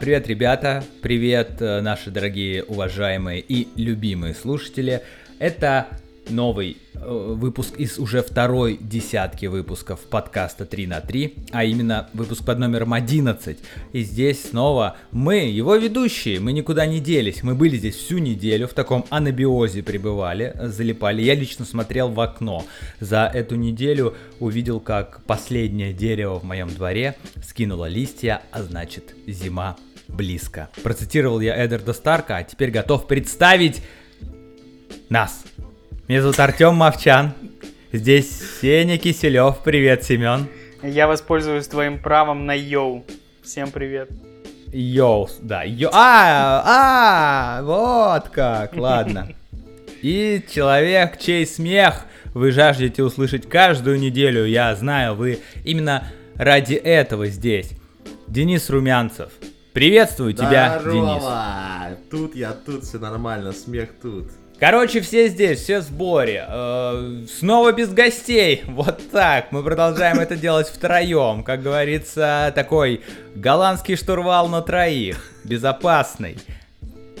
Привет, ребята! Привет, э, наши дорогие, уважаемые и любимые слушатели! Это новый э, выпуск из уже второй десятки выпусков подкаста 3 на 3, а именно выпуск под номером 11. И здесь снова мы, его ведущие, мы никуда не делись. Мы были здесь всю неделю, в таком анабиозе пребывали, залипали. Я лично смотрел в окно. За эту неделю увидел, как последнее дерево в моем дворе скинуло листья, а значит зима близко. Процитировал я Эддарда Старка, а теперь готов представить нас. Меня зовут Артем Мовчан. Здесь Сеня Киселев. Привет, Семен. Я воспользуюсь твоим правом на йоу. Всем привет. Йоу, да, йоу. А, а, вот как, ладно. И человек, чей смех вы жаждете услышать каждую неделю, я знаю, вы именно ради этого здесь. Денис Румянцев. Приветствую тебя, Денис. Тут я, тут все нормально, смех тут. Короче, все здесь, все в сборе. Э, снова без гостей. Вот так. Мы продолжаем это делать втроем. Как говорится, такой голландский штурвал на троих. Безопасный.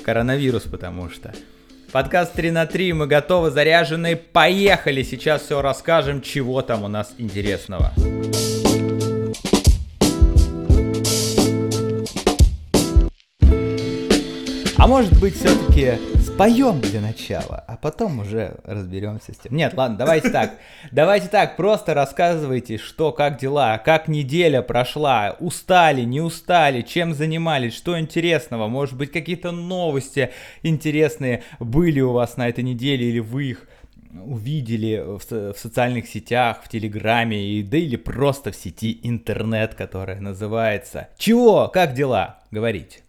Коронавирус, потому что. Подкаст 3 на 3, мы готовы, заряжены. Поехали! Сейчас все расскажем, чего там у нас интересного. А может быть, все-таки споем для начала, а потом уже разберемся с тем. Нет, ладно, давайте так. Давайте так, просто рассказывайте, что, как дела, как неделя прошла, устали, не устали, чем занимались, что интересного, может быть, какие-то новости интересные были у вас на этой неделе, или вы их увидели в, в социальных сетях, в Телеграме, и, да или просто в сети интернет, которая называется «Чего? Как дела?» Говорите.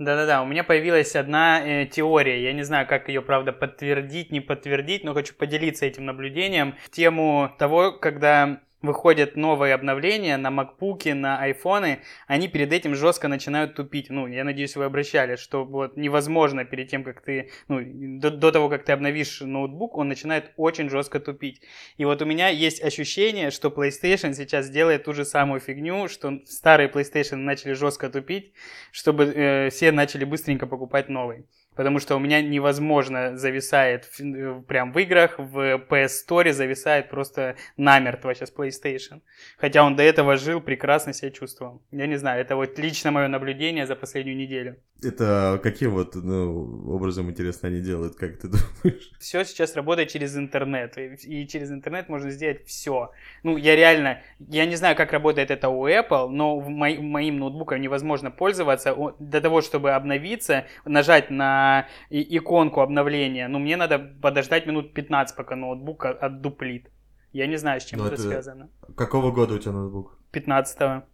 Да-да-да, у меня появилась одна э, теория. Я не знаю, как ее, правда, подтвердить, не подтвердить, но хочу поделиться этим наблюдением в тему того, когда выходят новые обновления на макбуки, на айфоны, они перед этим жестко начинают тупить. Ну, я надеюсь, вы обращались, что вот невозможно перед тем, как ты, ну, до, до того, как ты обновишь ноутбук, он начинает очень жестко тупить. И вот у меня есть ощущение, что PlayStation сейчас делает ту же самую фигню, что старые PlayStation начали жестко тупить, чтобы э, все начали быстренько покупать новый потому что у меня невозможно зависает в, прям в играх, в PS Store зависает просто намертво сейчас PlayStation. Хотя он до этого жил, прекрасно себя чувствовал. Я не знаю, это вот лично мое наблюдение за последнюю неделю. Это каким вот ну, образом, интересно, они делают, как ты думаешь? Все сейчас работает через интернет, и через интернет можно сделать все. Ну, я реально, я не знаю, как работает это у Apple, но моим ноутбуком невозможно пользоваться. Для того, чтобы обновиться, нажать на иконку обновления, ну, мне надо подождать минут 15, пока ноутбук отдуплит. Я не знаю, с чем это, это связано. Какого года у тебя ноутбук? 15-го.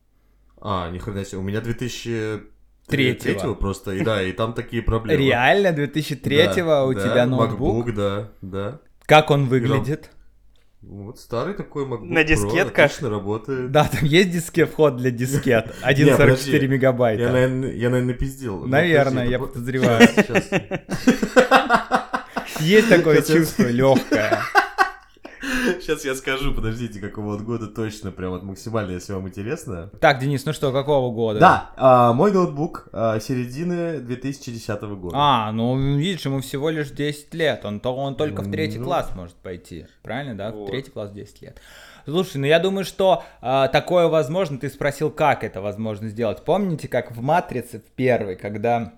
А, ни хрена себе. У меня 2000 Третьего. Третьего просто, и да, и там такие проблемы. Реально? 2003-го да, у да, тебя ноутбук? MacBook, да, да. Как он выглядит? Вот старый такой MacBook На дискетках? Pro, отлично работает. Да, там есть дискет, вход для дискет. 1,44 мегабайта. Я, наверное, я, наверное, напиздил. Наверное, я подозреваю. Есть такое чувство легкое. Сейчас я скажу, подождите, какого вот года точно, прям вот максимально, если вам интересно. Так, Денис, ну что, какого года? Да, а, мой ноутбук а, середины 2010 года. А, ну видишь, ему всего лишь 10 лет, он, то, он только в третий ну... класс может пойти, правильно, да? Вот. В третий класс 10 лет. Слушай, ну я думаю, что э, такое возможно. Ты спросил, как это возможно сделать. Помните, как в Матрице в первой, когда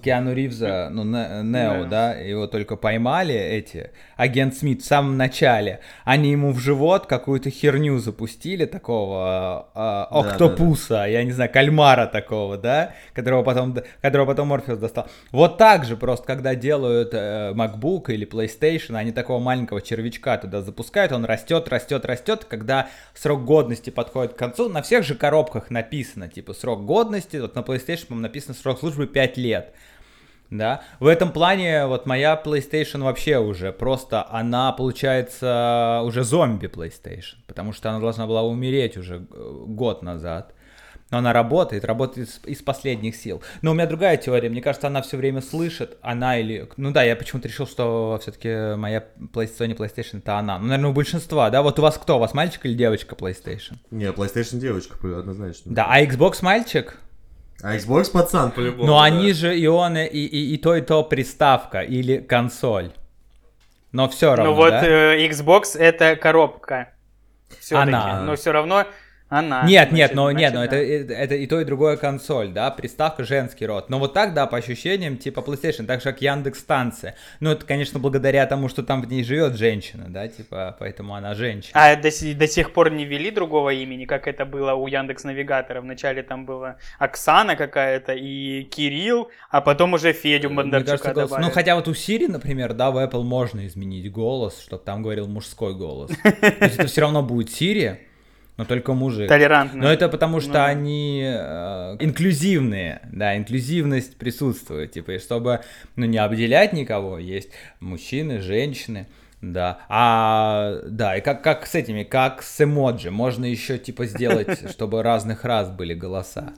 Киану Ривза, ну, Нео, да. да, его только поймали эти, агент Смит в самом начале, они ему в живот какую-то херню запустили, такого э, октопуса, да, да, да. я не знаю, кальмара такого, да, которого потом, которого потом Морфеус достал. Вот так же просто, когда делают э, MacBook или PlayStation, они такого маленького червячка туда запускают, он растет, растет, растет, когда срок годности подходит к концу, на всех же коробках написано, типа, срок годности, вот на PlayStation, по написано срок службы 5 лет да. В этом плане вот моя PlayStation вообще уже просто, она получается уже зомби PlayStation, потому что она должна была умереть уже год назад. Но она работает, работает из, из последних сил. Но у меня другая теория. Мне кажется, она все время слышит, она или... Ну да, я почему-то решил, что все-таки моя PlayStation, PlayStation это она. Ну, наверное, у большинства, да? Вот у вас кто? У вас мальчик или девочка PlayStation? Не, PlayStation девочка, однозначно. Да, а Xbox мальчик? А Xbox пацан по-любому. Но да. они же и он, и, и, и то, и то приставка или консоль. Но все равно, Ну вот да? э, Xbox это коробка. Всё-таки. Она. Но все равно она. Нет, нет, значит- но нет, значит, но да. это, это, это и то, и другое консоль, да, приставка женский род. Но вот так, да, по ощущениям, типа PlayStation, так же, как Яндекс станция. Ну, это, конечно, благодаря тому, что там в ней живет женщина, да, типа, поэтому она женщина. А до, до сих пор не ввели другого имени, как это было у Яндекс Навигатора. Вначале там была Оксана какая-то и Кирилл, а потом уже Федю Мне Бондарчука кажется, голос- добавили. Ну, хотя вот у Siri, например, да, в Apple можно изменить голос, чтобы там говорил мужской голос. То есть это все равно будет Siri, но только мужик. Толерантно. Но это потому, что Ну. они э, инклюзивные, да, инклюзивность присутствует, типа, и чтобы, ну, не обделять никого, есть мужчины, женщины, да, а, да, и как, как с этими, как с эмоджи, можно еще, типа, сделать, чтобы разных раз были голоса.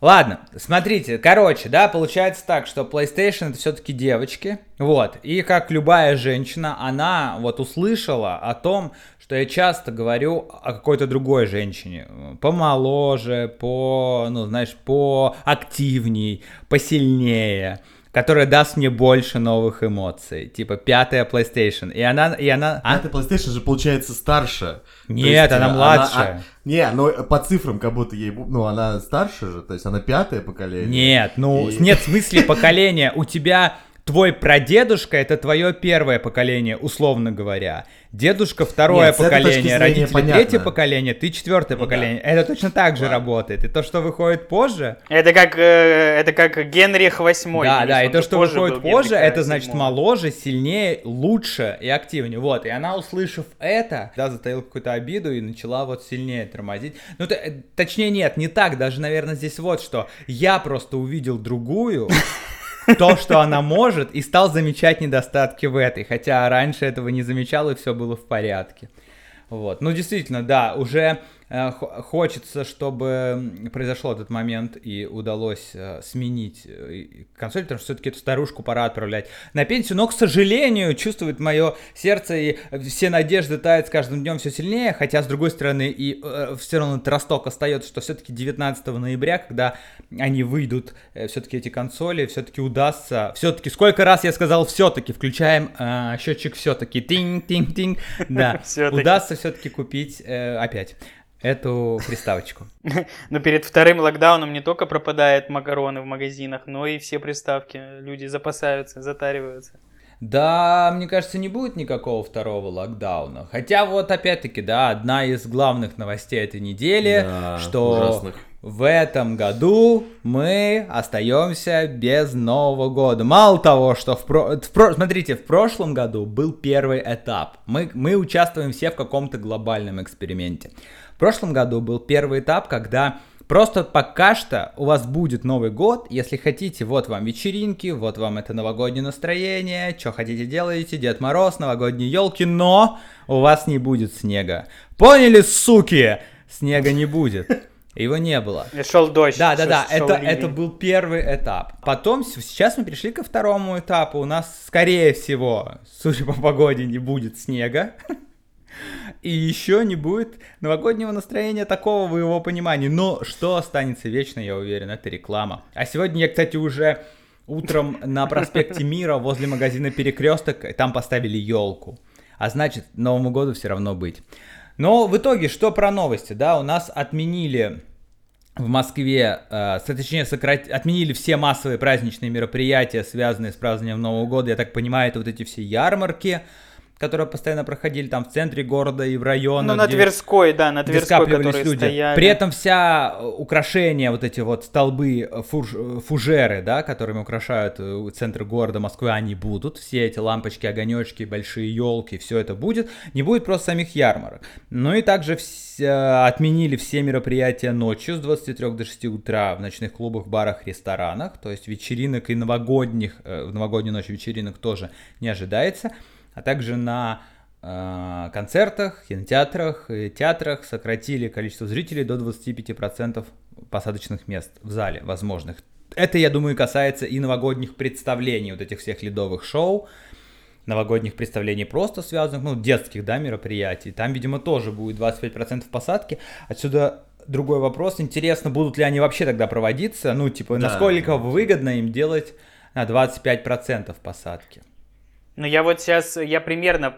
Ладно, смотрите, короче, да, получается так, что PlayStation это все-таки девочки, вот, и как любая женщина, она вот услышала о том, что я часто говорю о какой-то другой женщине, помоложе, по, ну, знаешь, по активней, посильнее, которая даст мне больше новых эмоций, типа пятая PlayStation, и она, и она, А а? это PlayStation же получается старше. Нет, есть, она э, младшая. а- не, ну по цифрам как будто ей, ну она старше же, то есть она пятое поколение. Нет, ну, И- нет в смысле поколения. У тебя твой прадедушка это твое первое поколение, условно говоря. Дедушка второе Нет, поколение, родители понятно. третье поколение, ты четвертое Ну да. поколение. Это точно так же Ладно. работает. И то, что выходит позже, Это как, э, это как Генрих VIII. да, да, и то, что позже выходит позже, это значит моложе, сильнее, лучше и активнее. Вот, и она, услышав это, да, затаила какую-то обиду и начала вот сильнее тормозить. Ну, точнее, нет, не так, даже, наверное, здесь вот что. Я просто увидел другую, то, что она может, и стал замечать недостатки в этой. Хотя раньше этого не замечал, и все было в порядке. Вот. Ну, действительно, да, уже хочется, чтобы произошел этот момент и удалось э, сменить э, консоль, потому что все-таки эту старушку пора отправлять на пенсию. Но, к сожалению, чувствует мое сердце, и все надежды тают с каждым днем все сильнее. Хотя, с другой стороны, и все равно этот росток остается, что все-таки 19 ноября, когда они выйдут, все-таки эти консоли, все-таки удастся. Все-таки, сколько раз я сказал все-таки, включаем э, счетчик все-таки. Тинг-тинг-тинг. Да, удастся все-таки купить э, опять эту приставочку. Но перед вторым локдауном не только пропадают макароны в магазинах, но и все приставки. Люди запасаются, затариваются. Да, мне кажется, не будет никакого второго локдауна. Хотя вот опять-таки, да, одна из главных новостей этой недели, Да, что ужасных. в этом году мы остаемся без Нового года. Мало того, что в, про- в про- смотрите, в прошлом году был первый этап. Мы, мы участвуем все в каком-то глобальном эксперименте. В прошлом году был первый этап, когда Просто пока что у вас будет Новый год, если хотите, вот вам вечеринки, вот вам это новогоднее настроение, что хотите делаете, Дед Мороз, новогодние елки, но у вас не будет снега. Поняли, суки? Снега не будет. Его не было. И Шел дождь. Да, да, да, это, ливень. это был первый этап. Потом, сейчас мы пришли ко второму этапу. У нас, скорее всего, судя по погоде, не будет снега. И еще не будет новогоднего настроения такого в его понимании. Но что останется вечно, я уверен, это реклама. А сегодня я, кстати, уже утром на проспекте Мира возле магазина Перекресток там поставили елку. А значит, Новому году все равно быть. Но в итоге, что про новости, да, у нас отменили в Москве, э, точнее, сократ... отменили все массовые праздничные мероприятия, связанные с празднованием Нового года. Я так понимаю, это вот эти все ярмарки, которые постоянно проходили там в центре города и в районах. Ну, на где- Тверской, да, на Тверской, которые люди. стояли. При этом вся э, украшения, вот эти вот столбы, э, фуж- э, фужеры, да, которыми украшают центр города Москвы, они будут. Все эти лампочки, огонечки, большие елки, все это будет. Не будет просто самих ярмарок. Ну и также вс- э, отменили все мероприятия ночью с 23 до 6 утра в ночных клубах, барах, ресторанах. То есть вечеринок и новогодних, в новогоднюю ночь вечеринок тоже не ожидается. А также на э, концертах, кинотеатрах и театрах сократили количество зрителей до 25% посадочных мест в зале возможных. Это, я думаю, касается и новогодних представлений, вот этих всех ледовых шоу, новогодних представлений просто связанных, ну, детских, да, мероприятий. Там, видимо, тоже будет 25% посадки. Отсюда другой вопрос. Интересно, будут ли они вообще тогда проводиться? Ну, типа, Да. насколько выгодно им делать на 25% посадки? Ну, я вот сейчас, я примерно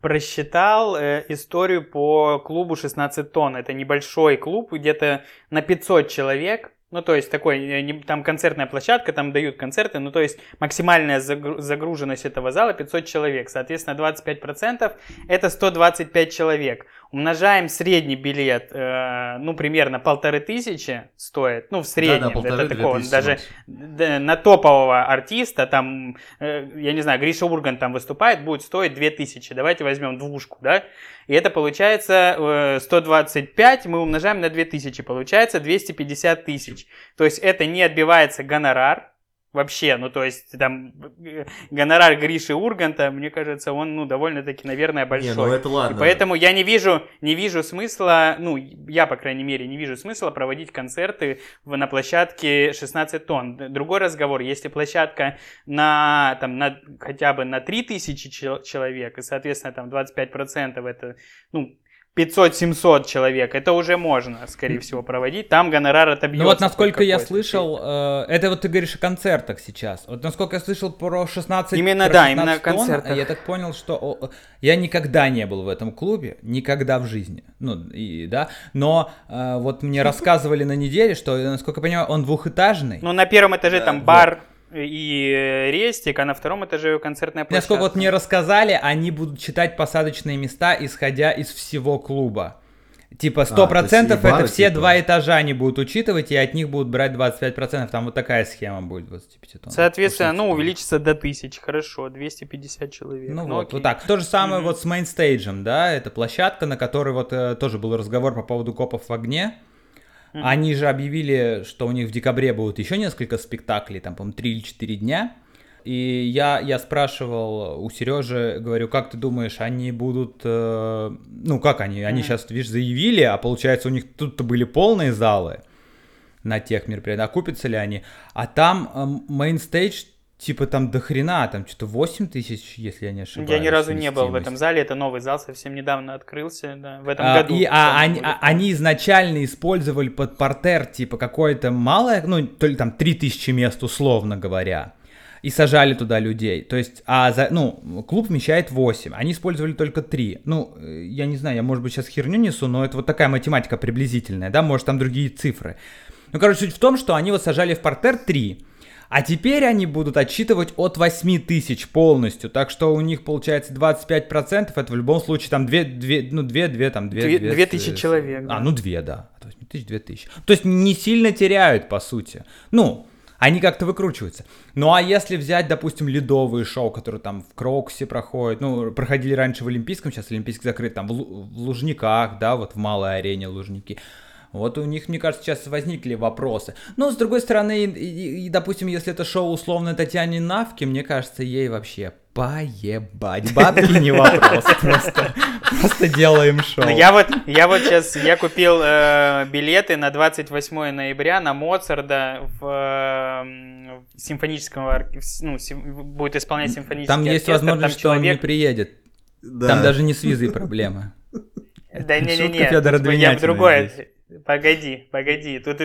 просчитал э, историю по клубу 16 тонн. Это небольшой клуб, где-то на 500 человек. Ну, то есть такой, э, там концертная площадка, там дают концерты, ну, то есть максимальная загру- загруженность этого зала 500 человек. Соответственно, 25% это 125 человек. Умножаем средний билет, э, ну, примерно полторы тысячи стоит, ну, в среднем. Да-да, полторы, это такого, даже да, на топового артиста, там, э, я не знаю, Гриша Ургант там выступает, будет стоить 2000. Давайте возьмем двушку, да? И это получается э, 125, мы умножаем на 2000, получается 250 тысяч. То есть это не отбивается гонорар, вообще, ну то есть там э, гонорар Гриши Урганта, мне кажется, он, ну, довольно-таки, наверное, большой. Не, ну это И ладно. поэтому я не вижу, не вижу смысла, ну, я, по крайней мере, не вижу смысла проводить концерты в, на площадке 16 тонн. Другой разговор, если площадка на, там, на, хотя бы на 3000 чел- человек, и, соответственно, там 25% это, ну, 500-700 человек, это уже можно, скорее всего, проводить. Там гонорар отобьется. Ну вот насколько я слышал, э, это вот ты говоришь о концертах сейчас. Вот насколько я слышал про 16 Именно, про да, 16 именно о тонн, концертах. Я так понял, что о, я никогда не был в этом клубе, никогда в жизни. Ну, и, да, но э, вот мне рассказывали на неделе, что, насколько я понимаю, он двухэтажный. Ну, на первом этаже там бар и э, рестик, а на втором этаже концертная площадка. Насколько вот мне рассказали, они будут читать посадочные места, исходя из всего клуба. Типа 100% А, и это бары, все типа? два этажа они будут учитывать, и от них будут брать 25%. Там вот такая схема будет 25 тонн. Соответственно, ну, увеличится до 1000, хорошо, 250 человек. Ну, Ну, вот, окей. вот так. То же самое Мгм. вот с мейнстейджем, да, это площадка, на которой вот э, тоже был разговор по поводу копов в огне. Мгм. Они же объявили, что у них в декабре будут еще несколько спектаклей, там, по-моему, 3 или 4 дня. И я, я спрашивал у Сережи, говорю, как ты думаешь, они будут, э, ну как они, они Мгм. сейчас, видишь, заявили, а получается у них тут-то были полные залы на тех мероприятиях, окупятся ли они? А там main stage, типа там до хрена, там что-то 8 тысяч, если я не ошибаюсь. Я ни разу не был в этом зале, это новый зал, совсем недавно открылся, да, в этом А, году. и, а, они, а, они изначально использовали под партер, типа, какое-то малое, ну, то ли там 3000 мест, условно говоря, и сажали туда людей. То есть, а за, ну, клуб вмещает 8, они использовали только 3. Ну, э, я не знаю, я, может быть, сейчас херню несу, но это вот такая математика приблизительная, да, может, там другие цифры. Ну, короче, суть в том, что они вот сажали в портер 3, а теперь они будут отсчитывать от 8 тысяч полностью. Так что у них получается 25%. Это в любом случае там 2, 2 ну 2, 2, там 2, Две- 2 две тысячи человек, А, да. ну 2, да. От 8 тысяч 2 тысячи. То есть не сильно теряют, по сути. Ну, они как-то выкручиваются. Ну а если взять, допустим, ледовые шоу, которые там в Кроксе проходят, ну, проходили раньше в Олимпийском, сейчас Олимпийский закрыт, там в Лужниках, да, вот в малой арене Лужники. Вот у них, мне кажется, сейчас возникли вопросы. Но, с другой стороны, и, и- и, допустим, если это шоу условно Татьяне Навки, мне кажется, ей вообще поебать. Бабки не вопрос. Просто, просто делаем шоу. Ну, я вот, я вот сейчас, я купил э, билеты на 28 ноября на Моцарда в, э, в симфоническом ну, сим- будет исполнять симфонический Там есть оркестр, возможность, там что он не приедет. Да. Там даже не с визой проблемы. Да не, не, шутка не, Фёдора я в другое. Погоди, погоди. Тут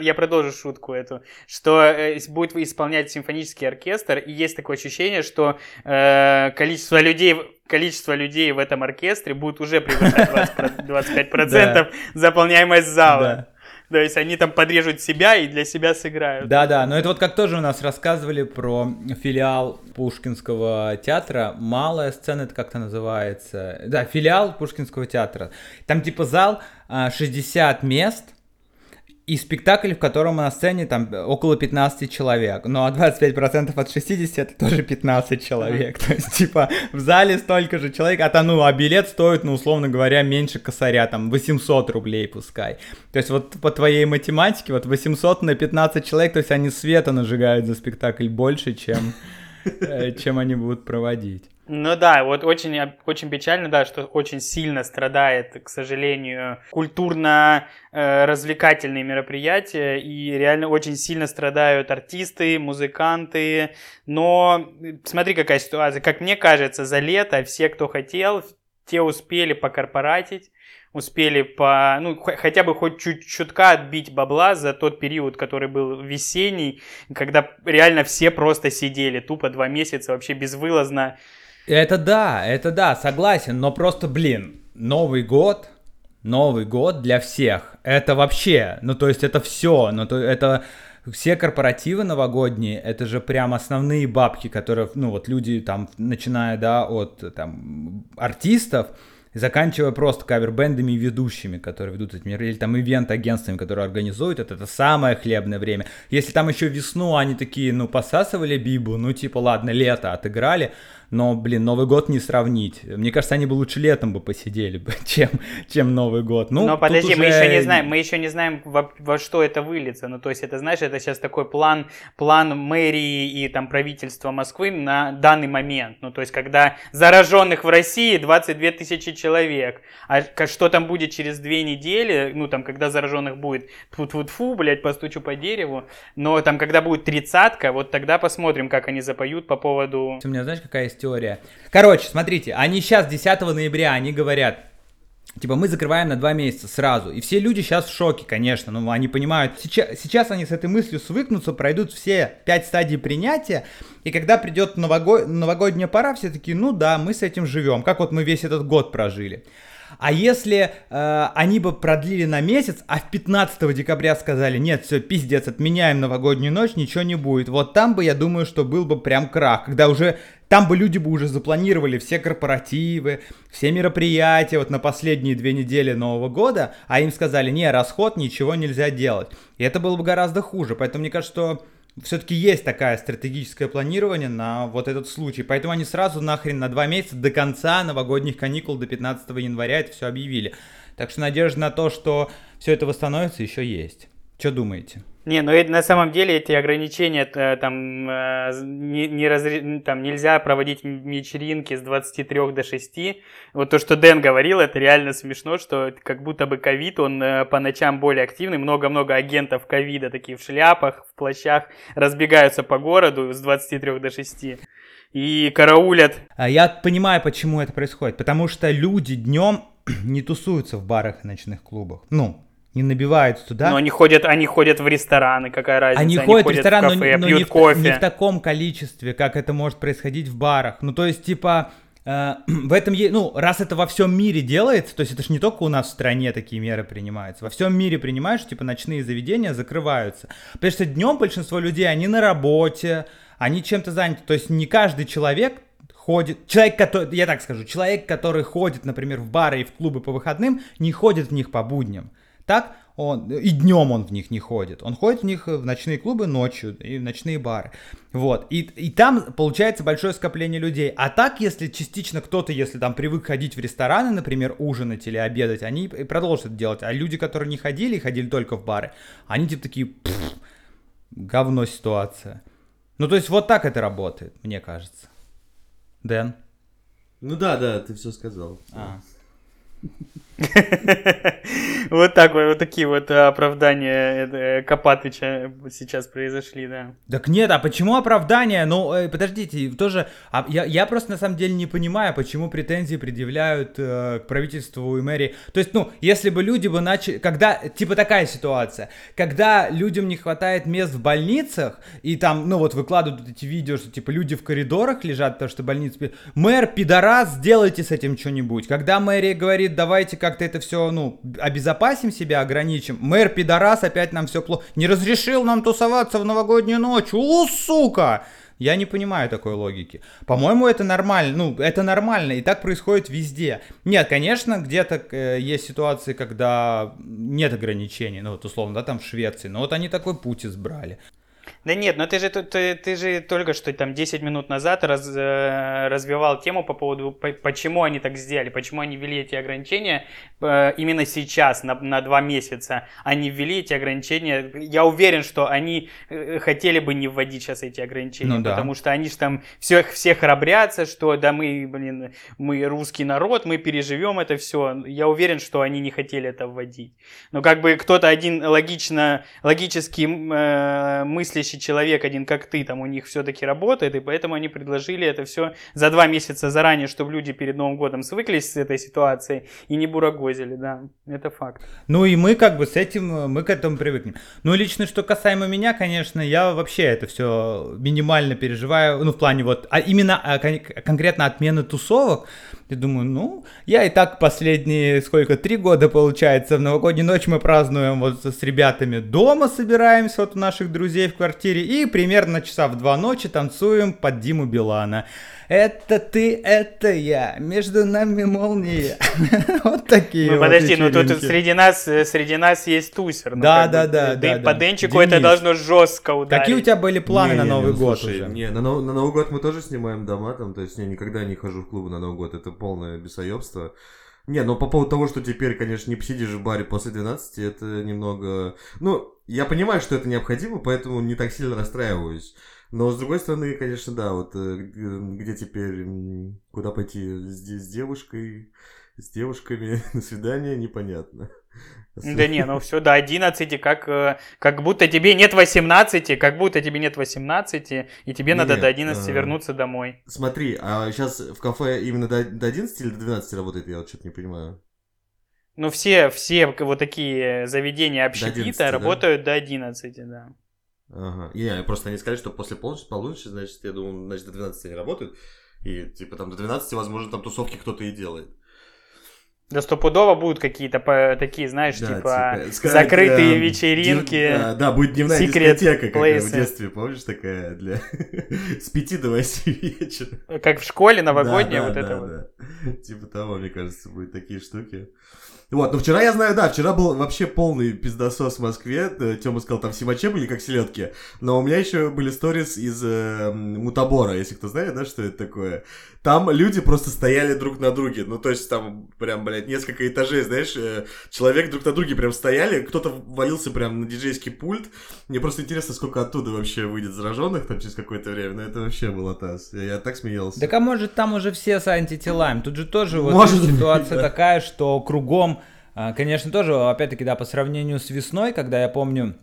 я продолжу шутку эту, что э, будет исполнять симфонический оркестр, и есть такое ощущение, что э, количество людей, в- количество людей в этом оркестре будет уже превышать 20 про- 25% заполняемость зала. То есть они там подрежут себя и для себя сыграют. Да, да, но это вот как тоже у нас рассказывали про филиал Пушкинского театра. Малая сцена, это как-то называется. Да, филиал Пушкинского театра. Там типа зал а, 60 мест и спектакль, в котором на сцене там около 15 человек. Ну а 25% от 60 это тоже 15 человек. То есть, типа, в зале столько же человек, а там, ну, а билет стоит, ну, условно говоря, меньше косаря, там, 800 рублей пускай. То есть, вот по твоей математике, вот 800 на 15 человек, то есть они света нажигают за спектакль больше, чем, э, чем они будут проводить. Ну да, вот очень, очень печально, да, что очень сильно страдает, к сожалению, культурно-развлекательные мероприятия, и реально очень сильно страдают артисты, музыканты, но э, смотри, какая ситуация, как мне кажется, за лето все, кто хотел, те успели покорпоратить, успели по, ну, хотя бы хоть чуть чутка отбить бабла за тот период, который был весенний, когда реально все просто сидели тупо два месяца вообще безвылазно. Это да, это да, согласен, но просто, блин, Новый год, Новый год для всех, это вообще, ну то есть это все, ну то это все корпоративы новогодние, это же прям основные бабки, которые, ну вот люди там, начиная, да, от там артистов, заканчивая просто кавербендами и ведущими, которые ведут эти мероприятия, или там ивент-агентствами, которые организуют это, это самое хлебное время. Если там еще весну они такие, ну, посасывали Бибу, ну, типа, ладно, лето отыграли, но, блин, Новый год не сравнить. Мне кажется, они бы лучше летом бы посидели бы, чем, чем Новый год. Ну, но подожди, уже... мы еще не знаем, мы еще не знаем, во, во что это выльется. Ну, то есть, это, знаешь, это сейчас такой план, план мэрии и там правительства Москвы на данный момент. Ну, то есть, когда зараженных в России 22 тысячи человек, а что там будет через две недели, ну, там, когда зараженных будет, фу-фу-фу, блядь, постучу по дереву, но там, когда будет тридцатка, вот тогда посмотрим, как они запоют по поводу... У меня, знаешь, какая есть теория. Короче, смотрите, они сейчас 10 ноября, они говорят, Типа мы закрываем на два месяца сразу. И все люди сейчас в шоке, конечно. Ну, они понимают. Сейчас, сейчас они с этой мыслью свыкнутся, пройдут все пять стадий принятия. И когда придет нового... новогодняя пора, все такие, ну да, мы с этим живем. Как вот мы весь этот год прожили. А если э, они бы продлили на месяц, а в 15 декабря сказали, нет, все, пиздец, отменяем новогоднюю ночь, ничего не будет. Вот там бы, я думаю, что был бы прям крах, когда уже там бы люди бы уже запланировали все корпоративы, все мероприятия вот на последние две недели Нового года, а им сказали, не, расход, ничего нельзя делать. И это было бы гораздо хуже. Поэтому мне кажется, что все-таки есть такое стратегическое планирование на вот этот случай. Поэтому они сразу нахрен на два месяца до конца новогодних каникул до 15 января это все объявили. Так что надежда на то, что все это восстановится, еще есть. Что думаете? Не, ну на самом деле эти ограничения, э, там, э, не, не разре... там нельзя проводить вечеринки с 23 до 6. Вот то, что Дэн говорил, это реально смешно, что как будто бы ковид, он э, по ночам более активный. Много-много агентов ковида, такие в шляпах, в плащах, разбегаются по городу с 23 до 6 и караулят. А я понимаю, почему это происходит. Потому что люди днем не тусуются в барах и ночных клубах. Ну, не набиваются туда. Но они ходят, они ходят в рестораны, какая разница? Они, они ходят, в рестораны, в кафе, но, но не, кофе. В, не в таком количестве, как это может происходить в барах. Ну, то есть, типа, э, в этом, ну, раз это во всем мире делается, то есть это же не только у нас в стране такие меры принимаются, во всем мире принимаешь, типа, ночные заведения закрываются. Потому что днем большинство людей, они на работе, они чем-то заняты. То есть не каждый человек ходит, человек, который, я так скажу, человек, который ходит, например, в бары и в клубы по выходным, не ходит в них по будням. Так, он, и днем он в них не ходит. Он ходит в них в ночные клубы ночью и в ночные бары. Вот. И, и там получается большое скопление людей. А так, если частично кто-то, если там привык ходить в рестораны, например, ужинать или обедать, они продолжат это делать. А люди, которые не ходили и ходили только в бары, они типа такие, говно ситуация. Ну, то есть вот так это работает, мне кажется. Дэн? Ну да, да, ты все сказал. А. Вот так вот, вот такие вот оправдания э, Копатыча сейчас произошли, да. Так нет, а почему оправдания? Ну, э, подождите, тоже, а, я, я просто на самом деле не понимаю, почему претензии предъявляют э, к правительству и мэрии. То есть, ну, если бы люди бы начали, когда, типа такая ситуация, когда людям не хватает мест в больницах, и там, ну, вот выкладывают эти видео, что, типа, люди в коридорах лежат, потому что больницы... Мэр, пидорас, сделайте с этим что-нибудь. Когда мэрия говорит, давайте как-то это все, ну, обезопасим себя, ограничим. Мэр пидорас опять нам все плохо. Не разрешил нам тусоваться в новогоднюю ночь. У, сука! Я не понимаю такой логики. По-моему, это нормально. Ну, это нормально, и так происходит везде. Нет, конечно, где-то э, есть ситуации, когда нет ограничений. Ну, вот условно, да, там в Швеции. Но вот они такой путь избрали. Да нет, но ты же, ты, ты же только что там 10 минут назад раз, э, развивал тему по поводу, по, почему они так сделали, почему они ввели эти ограничения э, именно сейчас, на, на два месяца. Они ввели эти ограничения. Я уверен, что они э, хотели бы не вводить сейчас эти ограничения, ну, да. потому что они же там все, все храбрятся, что да мы, блин, мы русский народ, мы переживем это все. Я уверен, что они не хотели это вводить. Но как бы кто-то один логично, логически э, мыслящий следующий человек, один как ты, там у них все-таки работает, и поэтому они предложили это все за два месяца заранее, чтобы люди перед Новым годом свыклись с этой ситуацией и не бурагозили, да, это факт. Ну и мы как бы с этим, мы к этому привыкнем. Ну лично, что касаемо меня, конечно, я вообще это все минимально переживаю, ну в плане вот, а именно а, кон- конкретно отмены тусовок, я думаю, ну, я и так последние, сколько, три года, получается, в новогоднюю ночь мы празднуем вот с ребятами дома, собираемся вот у наших друзей в квартире, и примерно часа в два ночи танцуем под Диму Билана. Это ты, это я, между нами молния. Вот такие Ну подожди, ну тут среди нас, э, среди нас есть тусер. ну, Да, да, да, да и да, По. Денчику это должно жестко ударить. Какие у тебя были планы на Новый ну, год уже? Не, на Новый год мы тоже снимаем дома там, то есть я никогда не хожу в клубы на Новый год, это полное бесоебство. Не, ну по поводу того, что теперь, конечно, не посидишь в баре после 12, это немного... Ну, я понимаю, что это необходимо, поэтому не так сильно расстраиваюсь. Но, с другой стороны, конечно, да, вот э, г- где теперь, куда пойти де- с девушкой, с девушками на свидание, непонятно. Да не, ну все, до 11, как, э, как будто тебе нет 18, как будто тебе нет 18, и тебе надо Не, до 11 а. вернуться домой. Смотри, а сейчас в кафе именно до, до 11 или до 12 работает, я вот что-то не понимаю. Ну все, все вот такие заведения 11, общепита да? работают до 11, да. Ага. Не, не, просто они сказали, что после полночи, полуночи, значит, я думаю, значит, до 12 они работают. И, типа, там до 12, возможно, там тусовки кто-то и делает. Да стопудово будут какие-то по- такие, знаешь, Да, типа, сказать, закрытые эм, вечеринки. див- да, да, будет дневная дискотека, как в детстве, помнишь, такая для... с 5 до 8 вечера. Как в школе новогодняя Да, вот да, это да, вот. да. Типа того, мне кажется, будут такие штуки. Вот, ну вчера я знаю, да, вчера был вообще полный пиздосос в Москве. Тёма сказал, там симаче были как селедки. Но у меня еще были сторис из э, Мутабора, если кто знает, да, что это такое. Там люди просто стояли друг на друге. Ну, то есть там прям, блядь, несколько этажей, знаешь, э, человек друг на друге прям стояли. Кто-то валился прям на диджейский пульт. Мне просто интересно, сколько оттуда вообще выйдет зараженных там через какое-то время. Но это вообще был таз. Я, я так смеялся. Так а может там уже все с антителами? Тут же тоже вот Может быть, ситуация да. такая, что кругом, конечно, тоже, опять-таки, да, по сравнению с весной, когда я помню,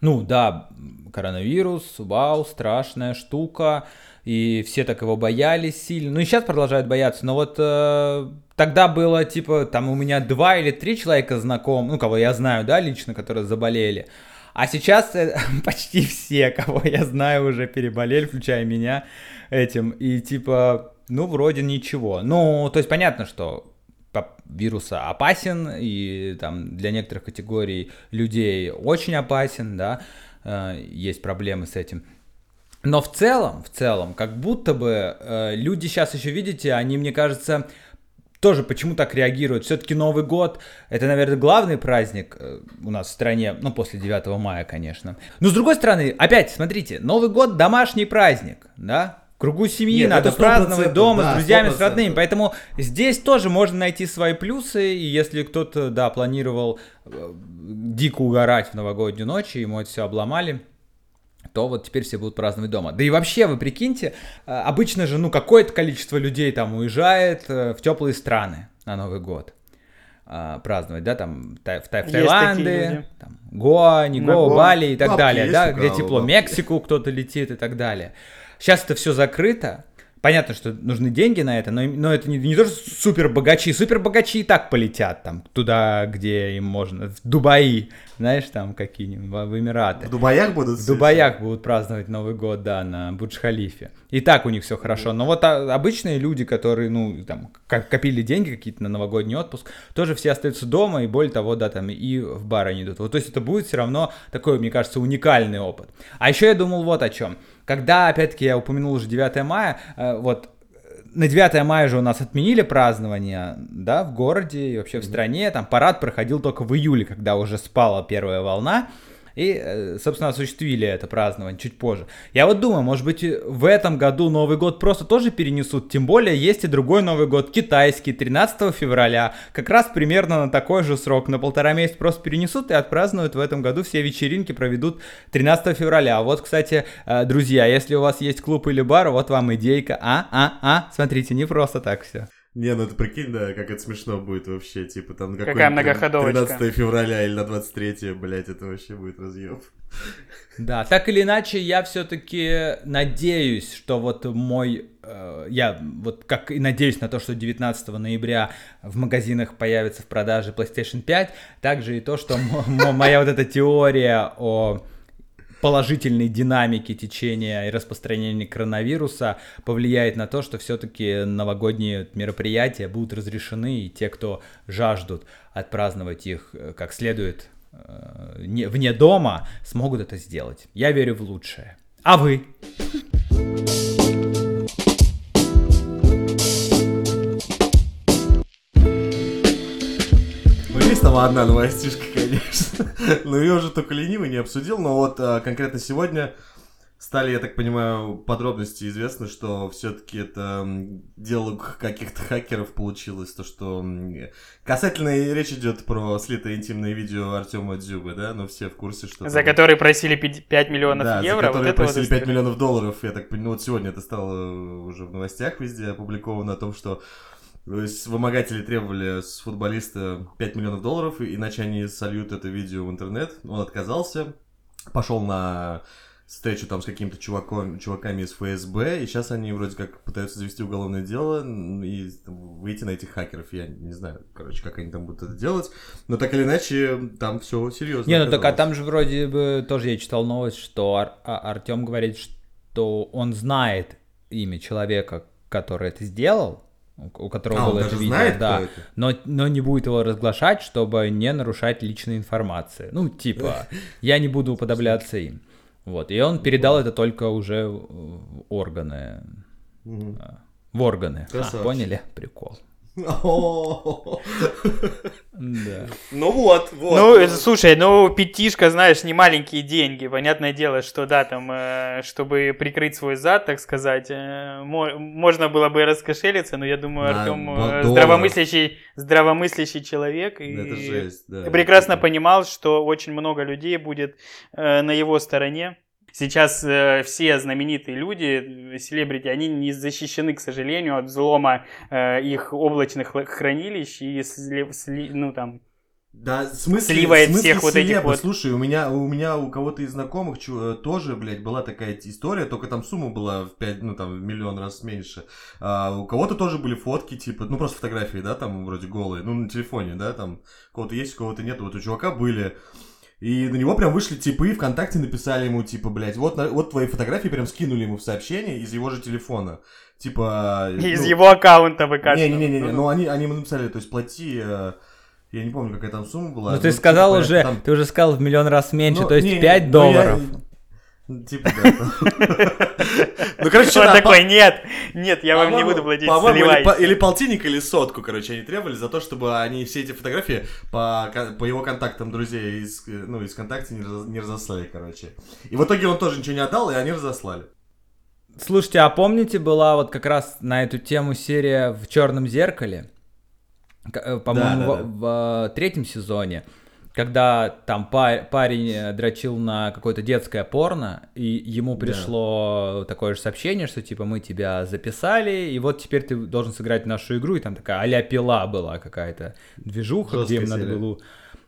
ну да, коронавирус, вау, страшная штука, и все так его боялись сильно. Ну и сейчас продолжают бояться, но вот э, тогда было типа, там у меня два или три человека знаком, ну кого я знаю, да, лично, которые заболели. А сейчас э, почти все, кого я знаю, уже переболели, включая меня этим. И типа, ну вроде ничего. Ну, то есть понятно, что по- вирус опасен, и там для некоторых категорий людей очень опасен, да, э, есть проблемы с этим. Но в целом, в целом, как будто бы э, люди сейчас еще, видите, они, мне кажется, тоже почему так реагируют. Все-таки Новый год это, наверное, главный праздник э, у нас в стране, ну, после 9 мая, конечно. Но с другой стороны, опять, смотрите, Новый год домашний праздник, да? Кругу семьи Нет, надо это 100%, праздновать дома да, с друзьями, с 100%. родными. Поэтому здесь тоже можно найти свои плюсы. И если кто-то, да, планировал э, дико угорать в новогоднюю ночь, и ему это все обломали, то вот теперь все будут праздновать дома. Да и вообще, вы прикиньте, э, обычно же, ну, какое-то количество людей там уезжает э, в теплые страны на Новый год а, праздновать, да, там в, в люди. там, Гоа, Гоа. Бали и так Бабки далее, есть да, где тепло, бабки? Мексику кто-то летит и так далее. Сейчас это все закрыто. Понятно, что нужны деньги на это, но, но это не, не то, что супер богачи. Супер богачи и так полетят там туда, где им можно. В Дубаи, знаешь, там какие-нибудь, в Эмираты. В Дубаях будут? В Дубаях будут праздновать Новый год, да, на Бурдж-Халифе. И так у них все хорошо. Но вот а, обычные люди, которые, ну, там, ко- копили деньги какие-то на новогодний отпуск, тоже все остаются дома, и более того, да, там, и в бар они идут. Вот, то есть это будет все равно такой, мне кажется, уникальный опыт. А еще я думал вот о чем. Когда, опять-таки, я упомянул уже 9 мая, э, вот, на 9 мая же у нас отменили празднование, да, в городе и вообще в стране. Там парад проходил только в июле, когда уже спала первая волна. И, э, собственно, осуществили это празднование чуть позже. Я вот думаю, может быть, в этом году Новый год просто тоже перенесут. Тем более, есть и другой Новый год, китайский, 13 февраля. Как раз примерно на такой же срок, на полтора месяца просто перенесут и отпразднуют в этом году. Все вечеринки проведут 13 февраля. Вот, кстати, э, друзья, если у вас есть клуб или бар, вот вам идейка. А, а, а, смотрите, не просто так все. Не, ну ты прикинь, да, как это смешно будет вообще, типа там Какая многоходовочка. 13 февраля или на 23, блядь, это вообще будет разъеб. Да, так или иначе, я все-таки надеюсь, что вот мой, э, я вот как и надеюсь на то, что 19 ноября в магазинах появится в продаже PlayStation 5, также и то, что моя вот эта теория о положительной динамики течения и распространения коронавируса повлияет на то, что все-таки новогодние мероприятия будут разрешены, и те, кто жаждут отпраздновать их э, как следует э, не, вне дома, смогут это сделать. Я верю в лучшее. А вы? Там одна новостишка, конечно. Но ее уже только ленивый не обсудил. Но вот а, конкретно сегодня стали, я так понимаю, подробности известны, что все-таки это дело каких-то хакеров получилось. То, что касательно речь идет про слитое интимное видео Артема Дзюбы, да? Но все в курсе, что... За там... которые просили 5 миллионов да, евро. за которые вот просили 5 миллионов долларов. Я так понимаю, вот сегодня это стало уже в новостях везде опубликовано о том, что то есть вымогатели требовали с футболиста 5 миллионов долларов, иначе они сольют это видео в интернет. Он отказался, пошел на встречу там с каким-то чуваком, чуваками из ФСБ, и сейчас они вроде как пытаются завести уголовное дело и выйти на этих хакеров. Я не знаю, короче, как они там будут это делать, но так или иначе там все серьезно. Не, ну так а там же вроде бы тоже я читал новость, что Ар- а Артем говорит, что он знает имя человека, который это сделал, у которого а, было это видео, знает, да, это? Но, но не будет его разглашать, чтобы не нарушать личную информацию. Ну, типа, я не буду уподобляться им. Вот, и он передал это только уже в органы. В органы. А, поняли? Прикол. Да. Ну вот, вот. Ну, слушай, ну пятишка, знаешь, не маленькие деньги. Понятное дело, что да, там, э, чтобы прикрыть свой зад, так сказать, э, можно было бы раскошелиться, но я думаю, Артем э, здравомыслящий, здравомыслящий человек и Это жесть, да. прекрасно понимал, что очень много людей будет на его стороне. Сейчас э, все знаменитые люди, селебрити, они не защищены, к сожалению, от взлома э, их облачных хранилищ и сли, сли, ну там да, в смысле, сливает всех вот этих вот... Слушай, у меня, у меня у кого-то из знакомых чу, э, тоже, блядь, была такая история, только там сумма была в 5, ну там, в миллион раз меньше. А, у кого-то тоже были фотки, типа, ну просто фотографии, да, там вроде голые, ну на телефоне, да, там, у кого-то есть, у кого-то нет. Вот у чувака были и на него прям вышли типы и ВКонтакте написали ему, типа, блядь, вот, вот твои фотографии прям скинули ему в сообщение из его же телефона. Типа... Из ну, его аккаунта выкатывали. Не-не-не, ну они, они ему написали, то есть плати... Э, я не помню, какая там сумма была. Ну, ты сказал типа, уже, там... ты уже сказал в миллион раз меньше, ну, то есть не, 5 долларов. Ну, я... Типа, да. Ну, короче, Он такой, нет, нет, я вам не буду платить, Или полтинник, или сотку, короче, они требовали за то, чтобы они все эти фотографии по его контактам друзей из, ну, из ВКонтакте не разослали, короче. И в итоге он тоже ничего не отдал, и они разослали. Слушайте, а помните, была вот как раз на эту тему серия в Черном зеркале? Э, по-моему, в третьем сезоне когда там парень э, дрочил на какое-то детское порно, и ему пришло да. такое же сообщение, что типа мы тебя записали, и вот теперь ты должен сыграть нашу игру, и там такая а пила была какая-то движуха, Жесткая где им надо было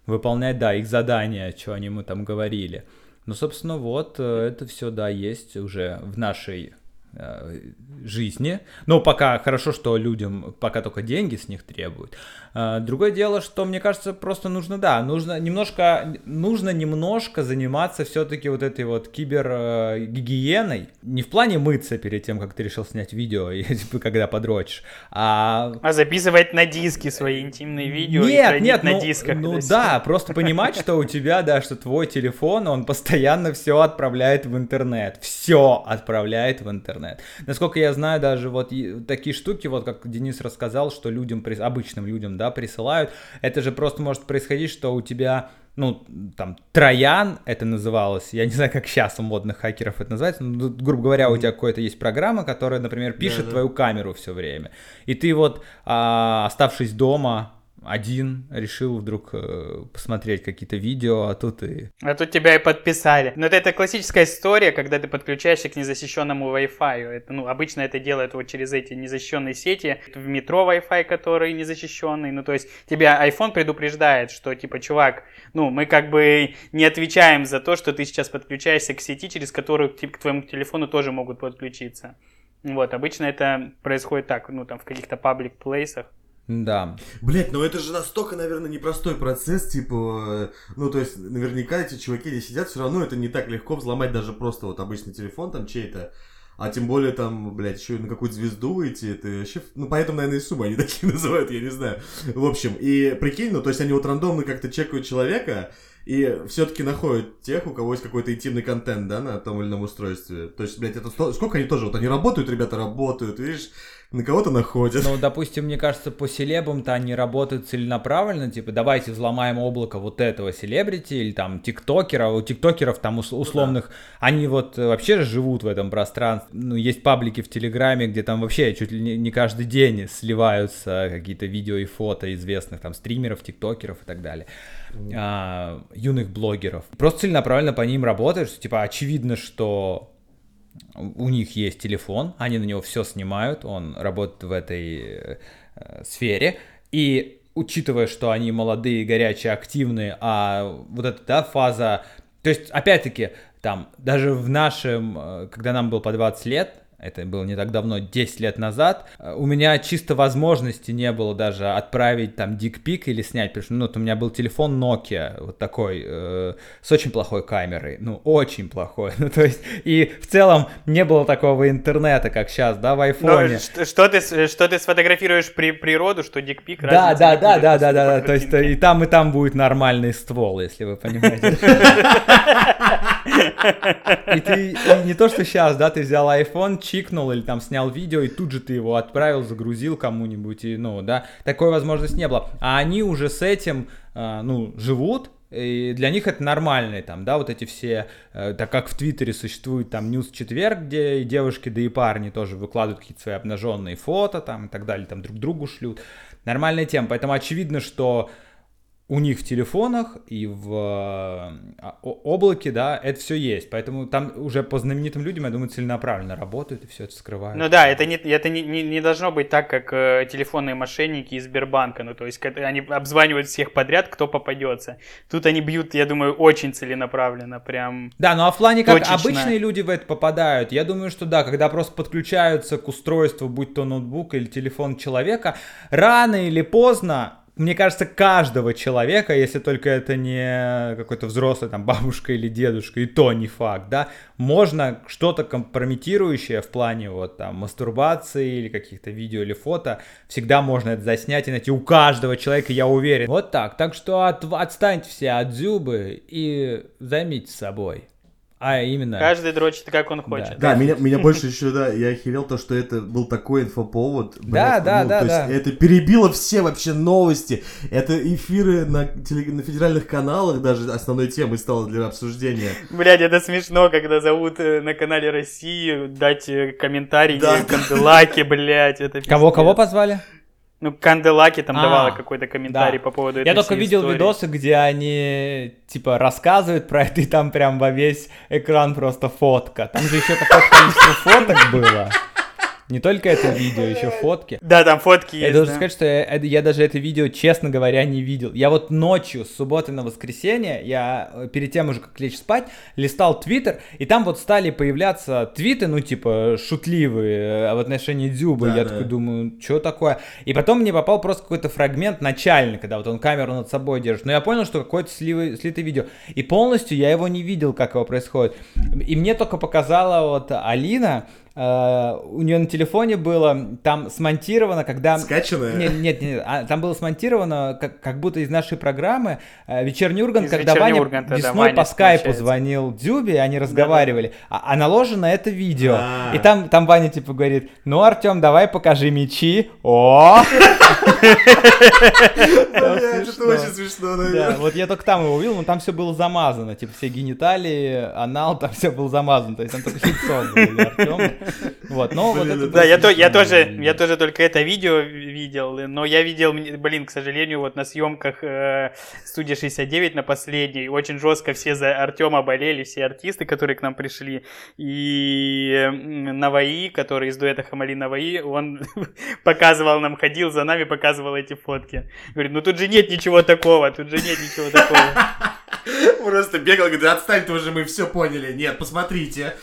выполнять, да, их задания, что они ему там говорили. Ну, собственно, вот э, это все, да, есть уже в нашей э, жизни. Но пока хорошо, что людям пока только деньги с них требуют. А, другое дело, что мне кажется, просто нужно, да, нужно немножко, нужно немножко заниматься все-таки вот этой вот кибергигиеной. Не в плане мыться перед тем, как ты решил снять видео, типа, когда подрочишь, а... А записывать на диски свои интимные видео нет, и нет, на ну, дисках. Ну да, просто понимать, что у тебя, да, что твой телефон, он постоянно все отправляет в интернет. Все отправляет в интернет. Насколько я знаю, даже вот такие штуки, вот как Денис рассказал, что людям, обычным людям, да, присылают, это же просто может происходить, что у тебя ну, там, Троян это называлось, я не знаю, как сейчас у модных хакеров это называется, но, грубо говоря, у тебя какая-то есть программа, которая, например, пишет да, да. твою камеру все время, и ты вот, а, оставшись дома, один решил вдруг э, посмотреть какие-то видео, а тут и... А тут тебя и подписали. Но это, это классическая история, когда ты подключаешься к незащищенному Wi-Fi. Это, ну, обычно это делают вот через эти незащищенные сети. В метро Wi-Fi, который незащищенный. Ну, то есть тебя iPhone предупреждает, что типа, чувак, ну, мы как бы не отвечаем за то, что ты сейчас подключаешься к сети, через которую к твоему телефону тоже могут подключиться. Вот, обычно это происходит так, ну, там, в каких-то паблик плейсах. Да. Блять, ну это же настолько, наверное, непростой процесс, типа, ну то есть наверняка эти чуваки здесь сидят, все равно это не так легко взломать даже просто вот обычный телефон там чей-то, а тем более там, блядь, еще на какую-то звезду выйти, это вообще, ну поэтому, наверное, и суммы они такие называют, я не знаю. В общем, и прикинь, ну то есть они вот рандомно как-то чекают человека, и все-таки находят тех, у кого есть какой-то интимный контент, да, на том или ином устройстве. То есть, блядь, это сто... сколько они тоже, вот они работают, ребята работают, видишь, на кого-то находят. Ну, допустим, мне кажется, по селебам-то они работают целенаправленно, типа, давайте взломаем облако вот этого селебрити или там тиктокера, у тиктокеров там условных, да. они вот вообще же живут в этом пространстве. Ну, есть паблики в Телеграме, где там вообще чуть ли не каждый день сливаются какие-то видео и фото известных там стримеров, тиктокеров и так далее а, юных блогеров. Просто целенаправленно по ним работаешь, типа очевидно, что у них есть телефон, они на него все снимают, он работает в этой э, сфере, и учитывая, что они молодые, горячие, активные, а вот эта да, фаза, то есть опять-таки там даже в нашем, э, когда нам было по 20 лет, это было не так давно, 10 лет назад, э, у меня чисто возможности не было даже отправить там дикпик или снять, потому что ну, вот у меня был телефон Nokia, вот такой, э, с очень плохой камерой, ну, очень плохой, ну, то есть, и в целом не было такого интернета, как сейчас, да, в айфоне. Что, что, ты, что ты сфотографируешь при, природу, что дикпик Да, да, да, да, да, да, да, то есть и там, и там будет нормальный ствол, если вы понимаете. И ты не то, что сейчас, да, ты взял iPhone, чикнул или там снял видео, и тут же ты его отправил, загрузил кому-нибудь, и, ну, да, такой возможности не было. А они уже с этим, а, ну, живут, и для них это нормальные там, да, вот эти все, э, так как в Твиттере существует там News Четверг, где и девушки, да и парни тоже выкладывают какие-то свои обнаженные фото там и так далее, там друг другу шлют. Нормальная тема, поэтому очевидно, что у них в телефонах и в э, облаке, да, это все есть. Поэтому там уже по знаменитым людям, я думаю, целенаправленно работают и все это скрывают. Ну да, это не, это не, не, не должно быть так, как э, телефонные мошенники из Сбербанка. Ну, то есть они обзванивают всех подряд, кто попадется. Тут они бьют, я думаю, очень целенаправленно, прям. Да, ну а в плане как точечно. обычные люди в это попадают, я думаю, что да, когда просто подключаются к устройству, будь то ноутбук или телефон человека, рано или поздно мне кажется, каждого человека, если только это не какой-то взрослый, там, бабушка или дедушка, и то не факт, да, можно что-то компрометирующее в плане вот там мастурбации или каких-то видео или фото, всегда можно это заснять и найти у каждого человека, я уверен. Вот так, так что от, отстаньте все от зубы и займитесь собой. А, именно. Каждый дрочит, как он хочет. Да, да меня, меня больше еще, да, я охерел то, что это был такой инфоповод. Да, да, ну, да, то да. Есть это перебило все вообще новости. Это эфиры на, теле, на федеральных каналах даже основной темой стало для обсуждения. Блядь, это смешно, когда зовут э, на канале России дать э, комментарий да, Канделаки, блядь. Это Кого-кого позвали? Ну, Канделаки там а, давала какой-то комментарий да. по поводу этой Я только видел истории. видосы, где они, типа, рассказывают про это, и там прям во весь экран просто фотка. Там же еще какое-то количество фоток было. Не только это видео, еще фотки. Да, там фотки есть. Я должен сказать, что я, даже это видео, честно говоря, не видел. Я вот ночью, с субботы на воскресенье, я э, перед тем уже, как лечь спать, листал твиттер, и там вот стали появляться твиты, ну, типа, шутливые э, в отношении Дзюбы. Да, я да. такой думаю, что такое? И потом мне попал просто какой-то фрагмент начальный, когда вот он камеру над собой держит. Но я понял, что какое-то слитое видео. И полностью я его не видел, как его происходит. И мне только показала вот Алина, Uh, у нее на телефоне было там смонтировано, когда... Скачанное? Нет, нет, нет, а, там было смонтировано, как, как будто из нашей программы uh, «Вечерний Ургант», из когда Ваня Урганта, весной да, Ваня по скайпу звонил Дзюбе, они разговаривали, да, да. А, а наложено это видео. А-а-а. И там, там Ваня типа говорит, ну, Артем, давай покажи мечи. О! Это очень смешно, Да, вот я только там его увидел, но там все было замазано, типа все гениталии, анал, там все было замазано, то есть там только лицо было Артема. Вот, но вот это... Да, я, то, я, тоже, я тоже только это видео видел, но я видел, блин, к сожалению, вот на съемках э, студии 69 на последней, очень жестко все за Артема болели, все артисты, которые к нам пришли, и Наваи, который из дуэта Хамали Наваи, он показывал нам, ходил за нами, показывал эти фотки. Говорит, ну тут же нет ничего такого, тут же нет ничего такого. Просто бегал, говорит, отстань, тоже мы все поняли. Нет, посмотрите.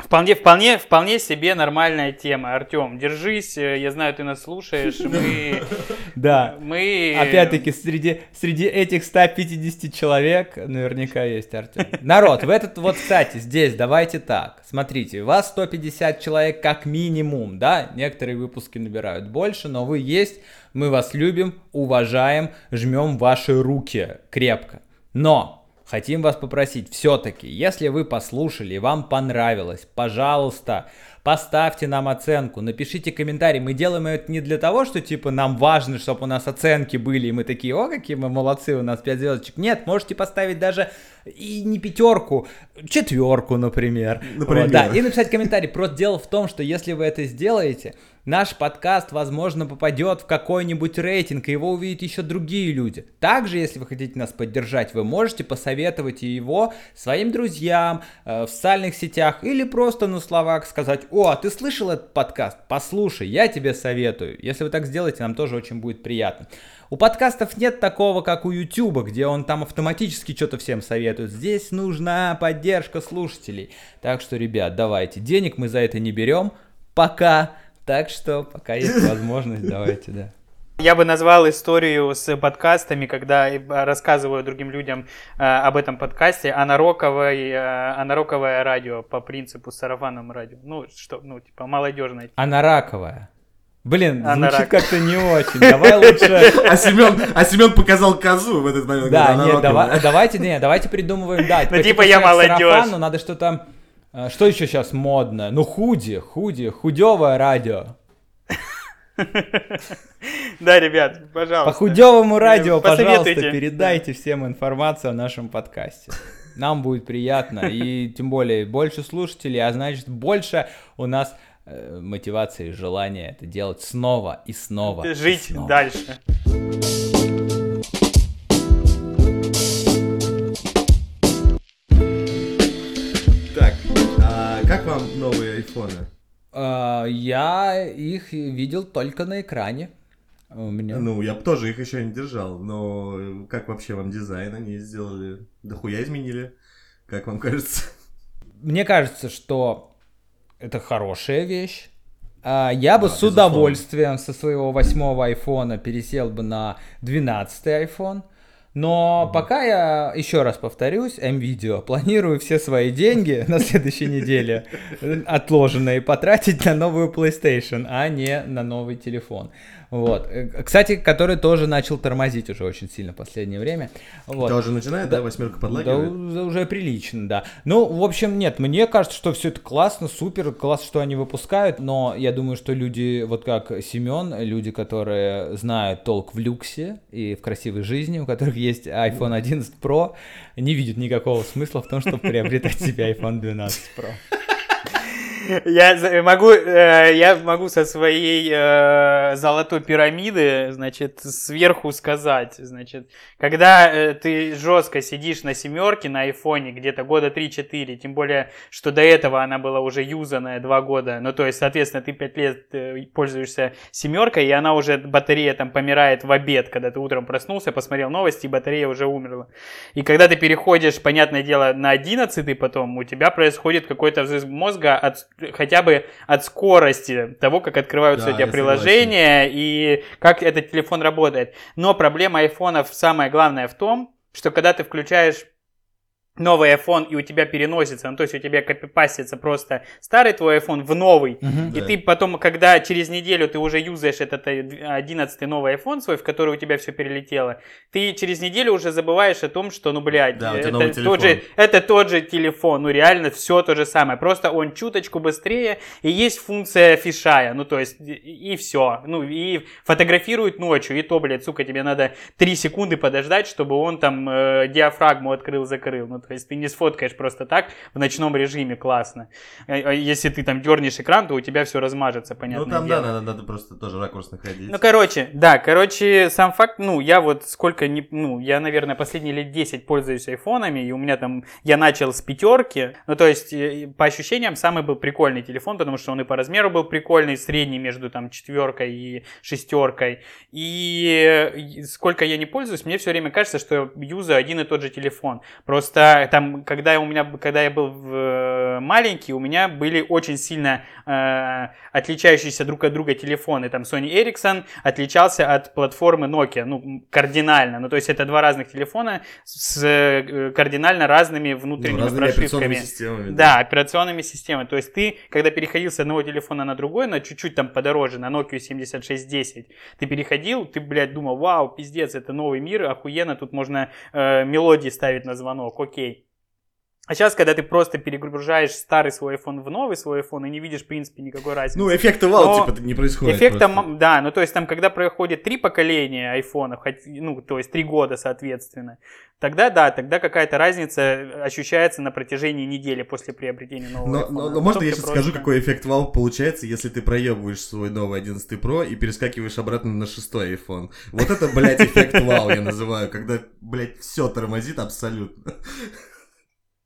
Вполне, вполне, вполне себе нормальная тема, Артем. Держись, э, я знаю, ты нас слушаешь. Мы, да. Мы. Опять-таки среди среди этих 150 человек наверняка есть Артем. Народ, в этот вот, кстати, здесь давайте так. Смотрите, у вас 150 человек как минимум, да? Некоторые выпуски набирают больше, но вы есть. Мы вас любим, уважаем, жмем ваши руки крепко. Но хотим вас попросить, все-таки, если вы послушали, вам понравилось, пожалуйста, поставьте нам оценку, напишите комментарий. Мы делаем это не для того, что типа нам важно, чтобы у нас оценки были, и мы такие, о, какие мы молодцы, у нас 5 звездочек. Нет, можете поставить даже и не пятерку, четверку, например. Например. да, и написать комментарий. Просто дело в том, что если вы это сделаете, наш подкаст, возможно, попадет в какой-нибудь рейтинг, и его увидят еще другие люди. Также, если вы хотите нас поддержать, вы можете посоветовать его своим друзьям э, в социальных сетях или просто на словах сказать, о, а ты слышал этот подкаст? Послушай, я тебе советую. Если вы так сделаете, нам тоже очень будет приятно. У подкастов нет такого, как у YouTube, где он там автоматически что-то всем советует. Здесь нужна поддержка слушателей. Так что, ребят, давайте. Денег мы за это не берем. Пока. Так что, пока есть возможность, давайте, да. Я бы назвал историю с подкастами, когда рассказываю другим людям э, об этом подкасте, анароковое, э, анароковое радио по принципу сарафанном радио. Ну, что, ну, типа молодежное. Анараковое. Блин, Анарак. звучит как-то не очень. Давай лучше... А Семен, а Семен показал козу в этот момент. Да, нет, давай, давайте, нет, давайте придумываем, да. Ну, типа я молодежь. Но надо что-то... Э, что еще сейчас модно? Ну, худи, худи, худевое радио. Да, ребят, пожалуйста. По худевому радио, пожалуйста, передайте всем информацию о нашем подкасте. Нам будет приятно, и тем более больше слушателей, а значит больше у нас э, мотивации и желания это делать снова и снова. Жить и снова. дальше. Айфоны? Uh, я их видел только на экране. У меня. Ну, я тоже их еще не держал, но как вообще вам дизайн они сделали? Да хуя изменили, как вам кажется? Мне кажется, что это хорошая вещь. Uh, я бы да, с удовольствием со своего восьмого айфона пересел бы на 12 iPhone. Но пока я, еще раз повторюсь, М-видео, планирую все свои деньги на следующей неделе отложенные потратить на новую PlayStation, а не на новый телефон. Вот. Э, кстати, который тоже начал тормозить уже очень сильно в последнее время. Вот. Да, уже начинает, да, да восьмерка подлагивает? Да, уже прилично, да. Ну, в общем, нет, мне кажется, что все это классно, супер, классно, что они выпускают, но я думаю, что люди, вот как Семен, люди, которые знают толк в люксе и в красивой жизни, у которых есть iPhone 11 Pro, не видят никакого смысла в том, чтобы приобретать себе iPhone 12 Pro. Я могу, э, я могу со своей э, золотой пирамиды, значит, сверху сказать, значит, когда э, ты жестко сидишь на семерке на айфоне где-то года 3-4, тем более, что до этого она была уже юзанная 2 года, ну, то есть, соответственно, ты 5 лет э, пользуешься семеркой, и она уже, батарея там помирает в обед, когда ты утром проснулся, посмотрел новости, и батарея уже умерла. И когда ты переходишь, понятное дело, на 11 потом, у тебя происходит какой-то взрыв мозга от хотя бы от скорости того, как открываются да, тебя приложения согласен. и как этот телефон работает. Но проблема айфонов самая главная в том, что когда ты включаешь новый iPhone, и у тебя переносится, ну, то есть у тебя копипастится просто старый твой iPhone в новый, uh-huh, и да. ты потом, когда через неделю ты уже юзаешь этот 11 новый iPhone свой, в который у тебя все перелетело, ты через неделю уже забываешь о том, что, ну, блядь, да, это, тот же, это тот же телефон, ну, реально все то же самое, просто он чуточку быстрее, и есть функция фишая, ну, то есть, и, и все, ну, и фотографирует ночью, и то, блядь, сука, тебе надо 3 секунды подождать, чтобы он там э, диафрагму открыл-закрыл, ну, то есть ты не сфоткаешь просто так в ночном режиме классно. А, а если ты там дернешь экран, то у тебя все размажется, понятно. Ну там да, надо, надо просто тоже ракурс находить. Ну короче, да, короче, сам факт, ну я вот сколько не, ну я наверное последние лет 10 пользуюсь айфонами, и у меня там я начал с пятерки, ну то есть э, по ощущениям самый был прикольный телефон, потому что он и по размеру был прикольный, средний между там четверкой и шестеркой, и сколько я не пользуюсь, мне все время кажется, что я юзаю один и тот же телефон. Просто там, когда у меня, когда я был в, э, маленький, у меня были очень сильно э, отличающиеся друг от друга телефоны. Там Sony Ericsson отличался от платформы Nokia, ну, кардинально. Ну, то есть это два разных телефона с э, кардинально разными внутренними ну, разными прошивками. Системами, да. да, операционными системами. То есть ты, когда переходил с одного телефона на другой, на чуть-чуть там подороже, на Nokia 7610, ты переходил, ты, блядь, думал, вау, пиздец, это новый мир, охуенно, тут можно э, мелодии ставить на звонок, окей. А сейчас, когда ты просто перегружаешь старый свой iPhone в новый свой iPhone и не видишь, в принципе, никакой разницы. Ну, эффекта вау, типа, не происходит. Эффекта, да, ну, то есть, там, когда проходит три поколения айфонов, ну, то есть, три года, соответственно, тогда, да, тогда какая-то разница ощущается на протяжении недели после приобретения нового но, iPhone. Но, но можно я сейчас просто... скажу, какой эффект вау получается, если ты проебываешь свой новый 11 Pro и перескакиваешь обратно на шестой iPhone. Вот это, блядь, эффект вау я называю, когда, блядь, все тормозит абсолютно.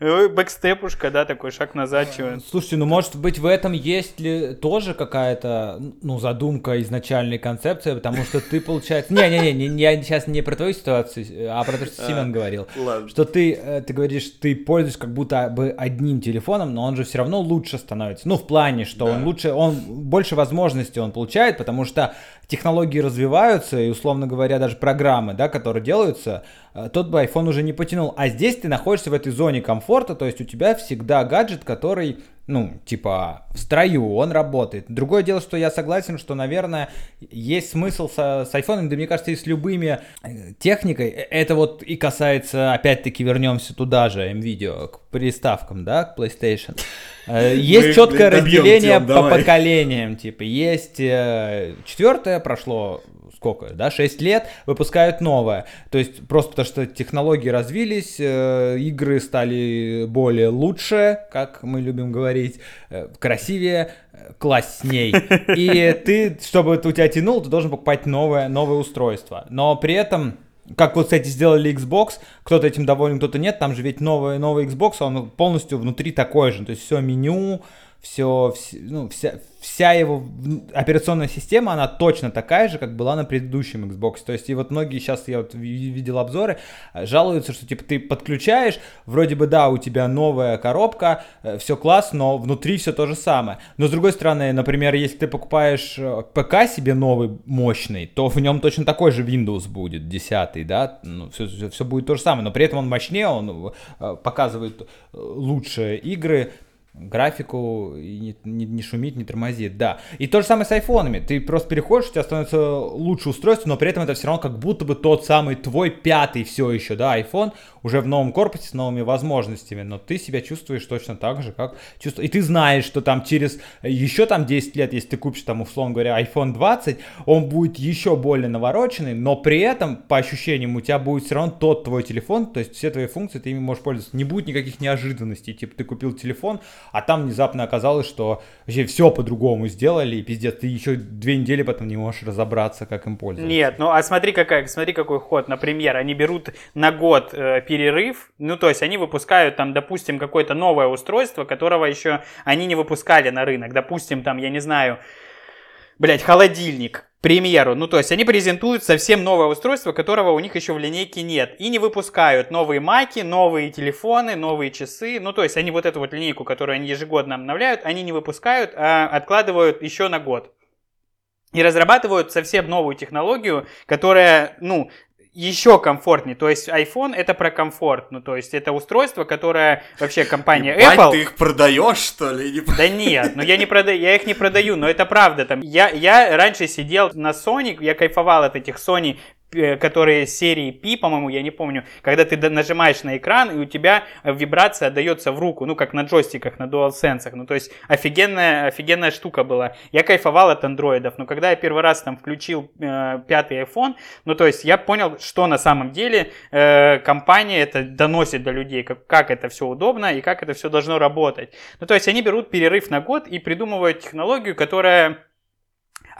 Бэкстепушка, да, такой шаг назад. Чего. Слушайте, ну может быть в этом есть ли тоже какая-то, ну, задумка изначальной концепции, потому что ты, получается... Не-не-не, не, я сейчас не про твою ситуацию, а про то, что Семен говорил. Что ты, э, ты говоришь, ты пользуешься как будто бы одним телефоном, но он же все равно лучше становится. Ну, в плане, что он лучше, он больше возможностей он получает, потому что технологии развиваются, и, условно говоря, даже программы, да, которые делаются, э, тот бы iPhone уже не потянул. А здесь ты находишься в этой зоне комфорта, то есть у тебя всегда гаджет, который ну, типа, в строю, он работает. Другое дело, что я согласен, что, наверное, есть смысл со, с iPhone, да мне кажется, и с любыми э, техникой. Э, это вот и касается, опять-таки, вернемся туда же, MVideo, к приставкам, да, к PlayStation. Э, есть четкое разделение по поколениям, типа, есть четвертое, прошло сколько, да, 6 лет, выпускают новое. То есть просто потому что технологии развились, э, игры стали более лучше, как мы любим говорить, э, красивее, э, классней. И ты, чтобы это у тебя тянул, ты должен покупать новое, новое устройство. Но при этом как вот, кстати, сделали Xbox, кто-то этим доволен, кто-то нет, там же ведь новый, новый Xbox, он полностью внутри такой же, то есть все меню, все, все ну, вся, вся его операционная система, она точно такая же, как была на предыдущем Xbox. То есть, и вот многие сейчас, я вот видел обзоры, э, жалуются, что, типа, ты подключаешь, вроде бы, да, у тебя новая коробка, э, все класс, но внутри все то же самое. Но, с другой стороны, например, если ты покупаешь э, ПК себе новый, мощный, то в нем точно такой же Windows будет, 10 да, ну, все, все, все будет то же самое, но при этом он мощнее, он показывает лучшие игры, графику и не, не, не шумит, не тормозит, да. И то же самое с айфонами. Ты просто переходишь, у тебя становится лучше устройство, но при этом это все равно как будто бы тот самый твой пятый все еще, да, iPhone, уже в новом корпусе с новыми возможностями, но ты себя чувствуешь точно так же, как чувствуешь. И ты знаешь, что там через еще там 10 лет, если ты купишь там, условно говоря, iPhone 20, он будет еще более навороченный, но при этом, по ощущениям, у тебя будет все равно тот твой телефон, то есть все твои функции, ты ими можешь пользоваться. Не будет никаких неожиданностей, типа ты купил телефон, а там внезапно оказалось, что вообще все по-другому сделали, и пиздец, ты еще две недели потом не можешь разобраться, как им пользоваться. Нет, ну а смотри, какая, смотри какой ход, например, они берут на год э, перерыв, ну то есть они выпускают там, допустим, какое-то новое устройство, которого еще они не выпускали на рынок, допустим, там, я не знаю, блять, холодильник, к примеру. Ну, то есть они презентуют совсем новое устройство, которого у них еще в линейке нет. И не выпускают новые маки, новые телефоны, новые часы. Ну, то есть они вот эту вот линейку, которую они ежегодно обновляют, они не выпускают, а откладывают еще на год. И разрабатывают совсем новую технологию, которая, ну, еще комфортнее. То есть iPhone это про комфорт. Ну, то есть это устройство, которое вообще компания Ебать, Apple... ты их продаешь, что ли? Да нет, ну я не продаю, я их не продаю, но это правда. Там, я, я раньше сидел на Sony, я кайфовал от этих Sony которые серии P, по-моему, я не помню, когда ты нажимаешь на экран, и у тебя вибрация отдается в руку, ну, как на джойстиках, на DualSense. Ну, то есть, офигенная, офигенная штука была. Я кайфовал от андроидов, но когда я первый раз там включил э, пятый iPhone, ну, то есть, я понял, что на самом деле э, компания это доносит до людей, как, как это все удобно и как это все должно работать. Ну, то есть, они берут перерыв на год и придумывают технологию, которая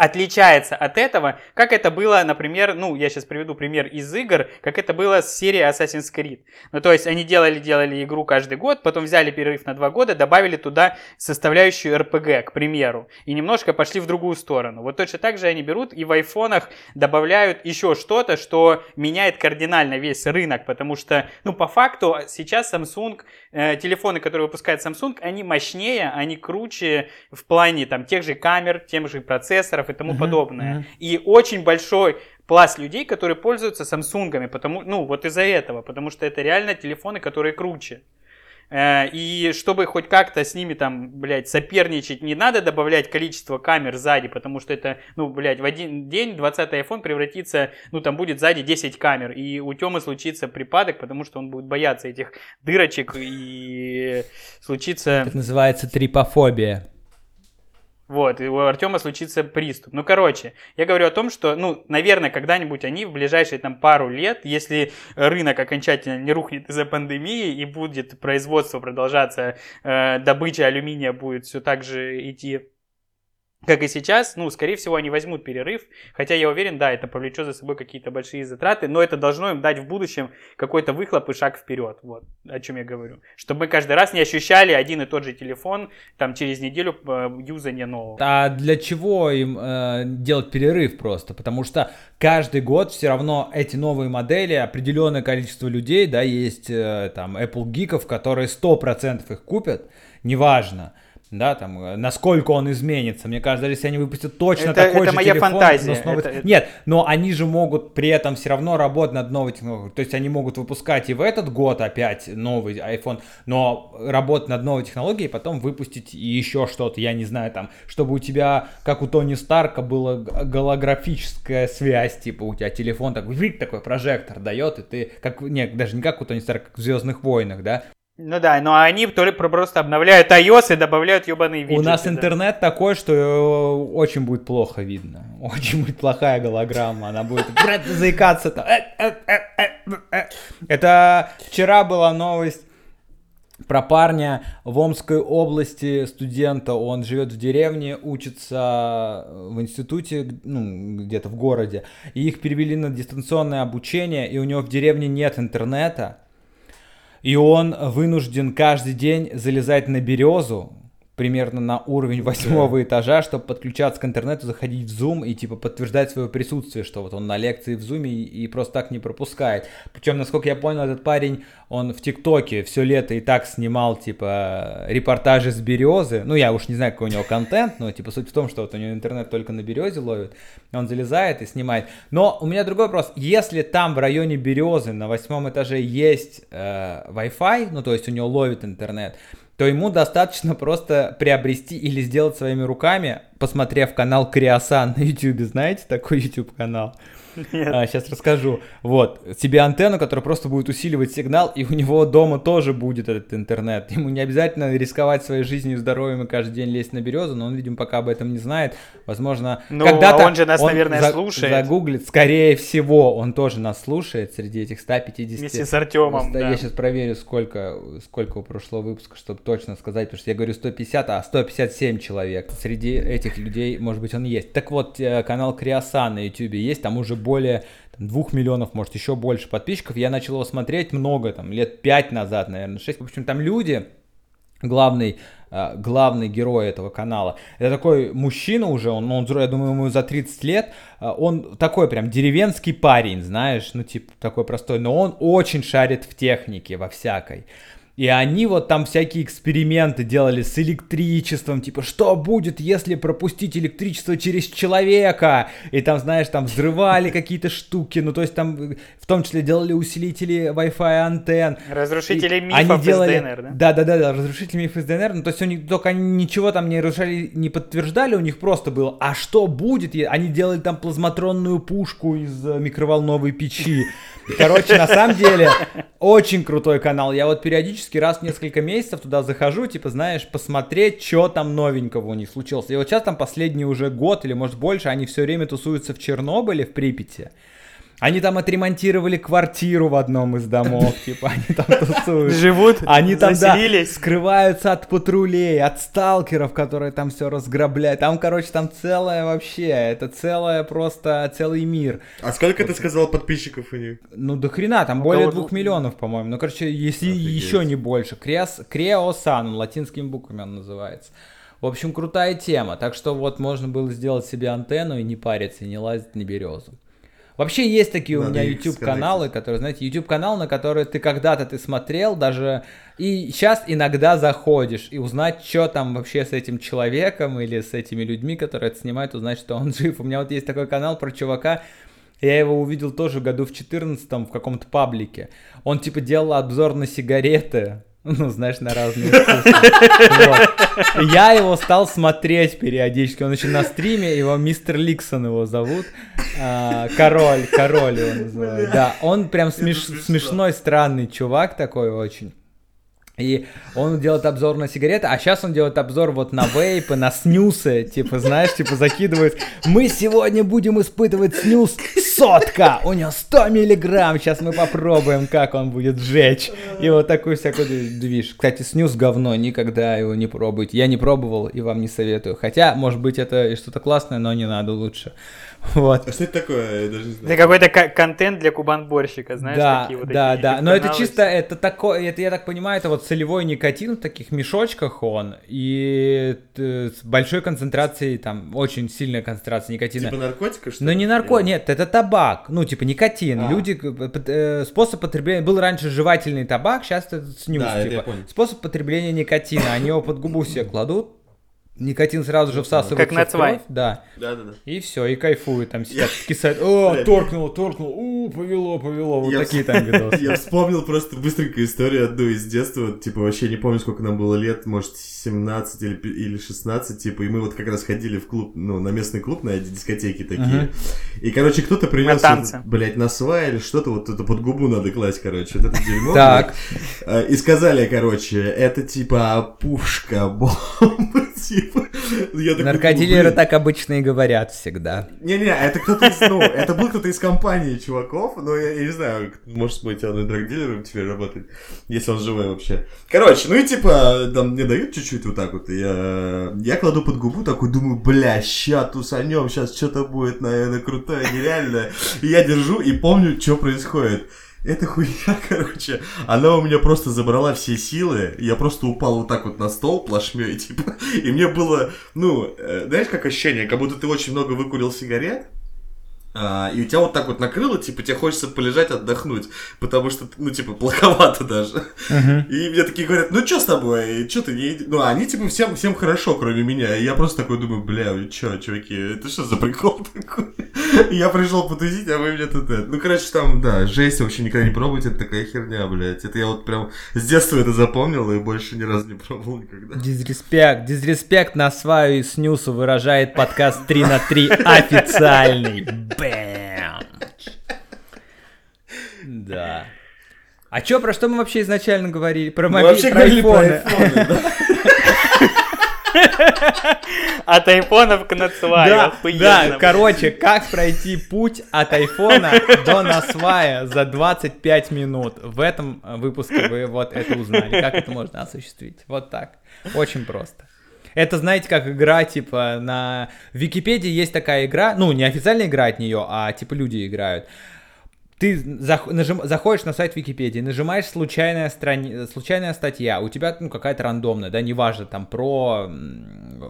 отличается от этого, как это было, например, ну, я сейчас приведу пример из игр, как это было с серией Assassin's Creed. Ну, то есть они делали-делали игру каждый год, потом взяли перерыв на два года, добавили туда составляющую RPG, к примеру, и немножко пошли в другую сторону. Вот точно так же они берут и в айфонах добавляют еще что-то, что меняет кардинально весь рынок, потому что, ну, по факту сейчас Samsung, э, телефоны, которые выпускает Samsung, они мощнее, они круче в плане там тех же камер, тем же процессоров, и тому uh-huh, подобное. Uh-huh. И очень большой пласт людей, которые пользуются Самсунгами, потому, ну, вот из-за этого, потому что это реально телефоны, которые круче. Э, и чтобы хоть как-то с ними там, блядь, соперничать, не надо добавлять количество камер сзади, потому что это, ну, блядь, в один день 20 iPhone превратится, ну, там будет сзади 10 камер, и у Тёмы случится припадок, потому что он будет бояться этих дырочек, и случится... Это называется трипофобия. Вот, и у Артема случится приступ. Ну, короче, я говорю о том, что, ну, наверное, когда-нибудь они в ближайшие там пару лет, если рынок окончательно не рухнет из-за пандемии и будет производство продолжаться, э, добыча алюминия будет все так же идти как и сейчас, ну, скорее всего, они возьмут перерыв, хотя я уверен, да, это повлечет за собой какие-то большие затраты, но это должно им дать в будущем какой-то выхлоп и шаг вперед, вот, о чем я говорю. Чтобы мы каждый раз не ощущали один и тот же телефон, там, через неделю э, юзания нового. А для чего им э, делать перерыв просто? Потому что каждый год все равно эти новые модели, определенное количество людей, да, есть э, там Apple гиков, которые 100% их купят, неважно да, там, э, насколько он изменится. Мне кажется, если они выпустят точно это, такой это же моя телефон, фантазия. Но снова... это, Нет, но они же могут при этом все равно работать над новой технологией. То есть они могут выпускать и в этот год опять новый iPhone, но работать над новой технологией, потом выпустить еще что-то, я не знаю, там, чтобы у тебя, как у Тони Старка, была голографическая связь, типа у тебя телефон такой, такой прожектор дает, и ты, как, нет, даже не как у Тони Старка, как в Звездных войнах, да, ну да, но они только просто обновляют iOS и добавляют ебаные виджеты. У нас да. интернет такой, что э, очень будет плохо видно. Очень будет плохая голограмма. Она будет заикаться. Э, э, Это вчера была новость про парня в Омской области студента. Он живет в деревне, учится в институте, ну, где-то в городе. И их перевели на дистанционное обучение, и у него в деревне нет интернета и он вынужден каждый день залезать на березу, примерно на уровень восьмого да. этажа, чтобы подключаться к интернету, заходить в Zoom и типа подтверждать свое присутствие, что вот он на лекции в Zoom и, и просто так не пропускает. Причем, насколько я понял, этот парень, он в ТикТоке все лето и так снимал типа репортажи с березы. Ну, я уж не знаю, какой у него контент, но типа суть в том, что вот у него интернет только на березе ловит. Он залезает и снимает. Но у меня другой вопрос. Если там в районе березы на восьмом этаже есть э, Wi-Fi, ну то есть у него ловит интернет, то ему достаточно просто приобрести или сделать своими руками, посмотрев канал Криосан на YouTube. Знаете такой YouTube канал? А, сейчас расскажу. Вот, себе антенну, которая просто будет усиливать сигнал, и у него дома тоже будет этот интернет. Ему не обязательно рисковать своей жизнью и здоровьем и каждый день лезть на березу, но он, видимо, пока об этом не знает. Возможно, ну, когда-то а он же нас, он наверное, за- слушает. Загуглит. Скорее всего, он тоже нас слушает среди этих 150. Вместе с Артемом, да. Я сейчас проверю, сколько, сколько у прошлого выпуска, чтобы точно сказать, потому что я говорю 150, а 157 человек. Среди этих людей, может быть, он есть. Так вот, э, канал Криосан на YouTube есть, там уже более там, 2 миллионов, может, еще больше подписчиков. Я начал его смотреть много, там, лет 5 назад, наверное, 6. В общем, там люди, главный, э, главный герой этого канала. Это такой мужчина уже, он, он, я думаю, ему за 30 лет. Э, он такой прям деревенский парень, знаешь, ну, типа, такой простой. Но он очень шарит в технике, во всякой. И они вот там всякие эксперименты делали с электричеством, типа, что будет, если пропустить электричество через человека? И там, знаешь, там взрывали какие-то штуки, ну, то есть там в том числе делали усилители Wi-Fi антенн. Разрушители и мифов они делали... из ДНР, да? Да, да, да, разрушители мифов из ДНР, ну, то есть они только они ничего там не разрушали, не подтверждали, у них просто было, а что будет? Они делали там плазматронную пушку из э, микроволновой печи. Короче, на самом деле, очень крутой канал. Я вот периодически раз в несколько месяцев туда захожу, типа, знаешь, посмотреть, что там новенького у них случилось. И вот сейчас там последний уже год или, может, больше, они все время тусуются в Чернобыле, в Припяти. Они там отремонтировали квартиру в одном из домов, типа, они там тусуют. Живут, Они там, да, скрываются от патрулей, от сталкеров, которые там все разграбляют. Там, короче, там целое вообще, это целое просто, целый мир. А сколько ты сказал подписчиков у них? Ну, до хрена, там более двух миллионов, по-моему. Ну, короче, если еще не больше. Креос, Креосан, латинскими буквами он называется. В общем, крутая тема. Так что вот можно было сделать себе антенну и не париться, и не лазить на березу. Вообще есть такие Надо у меня YouTube каналы, которые, знаете, YouTube канал, на который ты когда-то ты смотрел, даже и сейчас иногда заходишь и узнать, что там вообще с этим человеком или с этими людьми, которые это снимают, узнать, что он жив. У меня вот есть такой канал про чувака, я его увидел тоже году в 14 в каком-то паблике. Он типа делал обзор на сигареты, ну, знаешь, на разные Я его стал смотреть периодически. Он еще на стриме, его мистер Ликсон его зовут. А, король, король его называют. Да, он прям смешной, странный чувак такой очень. И он делает обзор на сигареты, а сейчас он делает обзор вот на вейпы, на снюсы, типа, знаешь, типа закидывает. Мы сегодня будем испытывать снюс сотка, у него 100 миллиграмм, сейчас мы попробуем, как он будет жечь. И вот такой всякой движ. Кстати, снюс говно, никогда его не пробуйте. Я не пробовал и вам не советую. Хотя, может быть, это что-то классное, но не надо лучше. Вот. А что это такое? Я даже не знаю. Это какой-то контент для кубан-борщика, знаешь, да, такие вот Да, да, но это чисто, это такое, это, я так понимаю, это вот солевой никотин в таких мешочках он, и с большой концентрацией, там, очень сильная концентрация никотина. Типа наркотика, что ли? Ну, не наркотик, нет, это табак, ну, типа никотин. А. Люди, э, способ потребления, был раньше жевательный табак, сейчас это снюс, да, типа. Это способ потребления никотина, они его под губу себе кладут, Никотин сразу же всасывается Как на цвай. Да. Да, да, да. И все, и кайфуют, там сидят, я... кисают. О, торкнуло, торкнуло, у, повело, повело. Вот я такие там видосы. Я вспомнил просто быстренькую историю одну из детства. Типа, вообще не помню, сколько нам было лет, может, 17 или, или 16, типа, и мы вот как раз ходили в клуб, ну, на местный клуб, на дискотеки такие. И, короче, кто-то принес, блядь, на свай или что-то, вот это под губу надо класть, короче, вот это дерьмо. Так. А, и сказали, короче, это типа пушка, бомба, типа типа. Наркодилеры так обычно и говорят всегда. Не-не, это кто-то из, ну, это был кто-то из компании чуваков, но я, я не знаю, может быть, он и драгдилером теперь работает, если он живой вообще. Короче, ну и типа, там мне дают чуть-чуть вот так вот, и я, я кладу под губу, такой думаю, бля, ща тусанем, сейчас что-то будет, наверное, крутое, нереальное. И я держу и помню, что происходит. Эта хуйня, короче, она у меня просто забрала все силы. Я просто упал вот так вот на стол плашмей, типа. И мне было, ну, э, знаешь, как ощущение, как будто ты очень много выкурил сигарет. А, и у тебя вот так вот накрыло, типа, тебе хочется полежать, отдохнуть, потому что, ну, типа, плоховато даже. Uh-huh. И мне такие говорят, ну, что с тобой, что ты не... Ну, они, типа, всем, всем хорошо, кроме меня. И я просто такой думаю, бля, что, чуваки, это что за прикол такой? Я пришел потусить, а вы мне тут это... Ну, короче, там, да, жесть вообще никогда не пробуйте, это такая херня, блядь. Это я вот прям с детства это запомнил и больше ни разу не пробовал никогда. Дизреспект, дизреспект на сваю и снюсу выражает подкаст 3 на 3 официальный. Бэм. Да. А чё, про что мы вообще изначально говорили? Про мобильные вообще про айфоны. Про айфоны. От айфонов к Нацваю. Да, да, короче, как пройти путь от айфона до Насвая за 25 минут. В этом выпуске вы вот это узнали, как это можно осуществить. Вот так. Очень просто. Это, знаете, как игра, типа, на... Википедии есть такая игра, ну, не официальная игра от нее, а, типа, люди играют. Ты зах... нажим... заходишь на сайт Википедии, нажимаешь случайная, страни... случайная статья, у тебя, ну, какая-то рандомная, да, неважно, там, про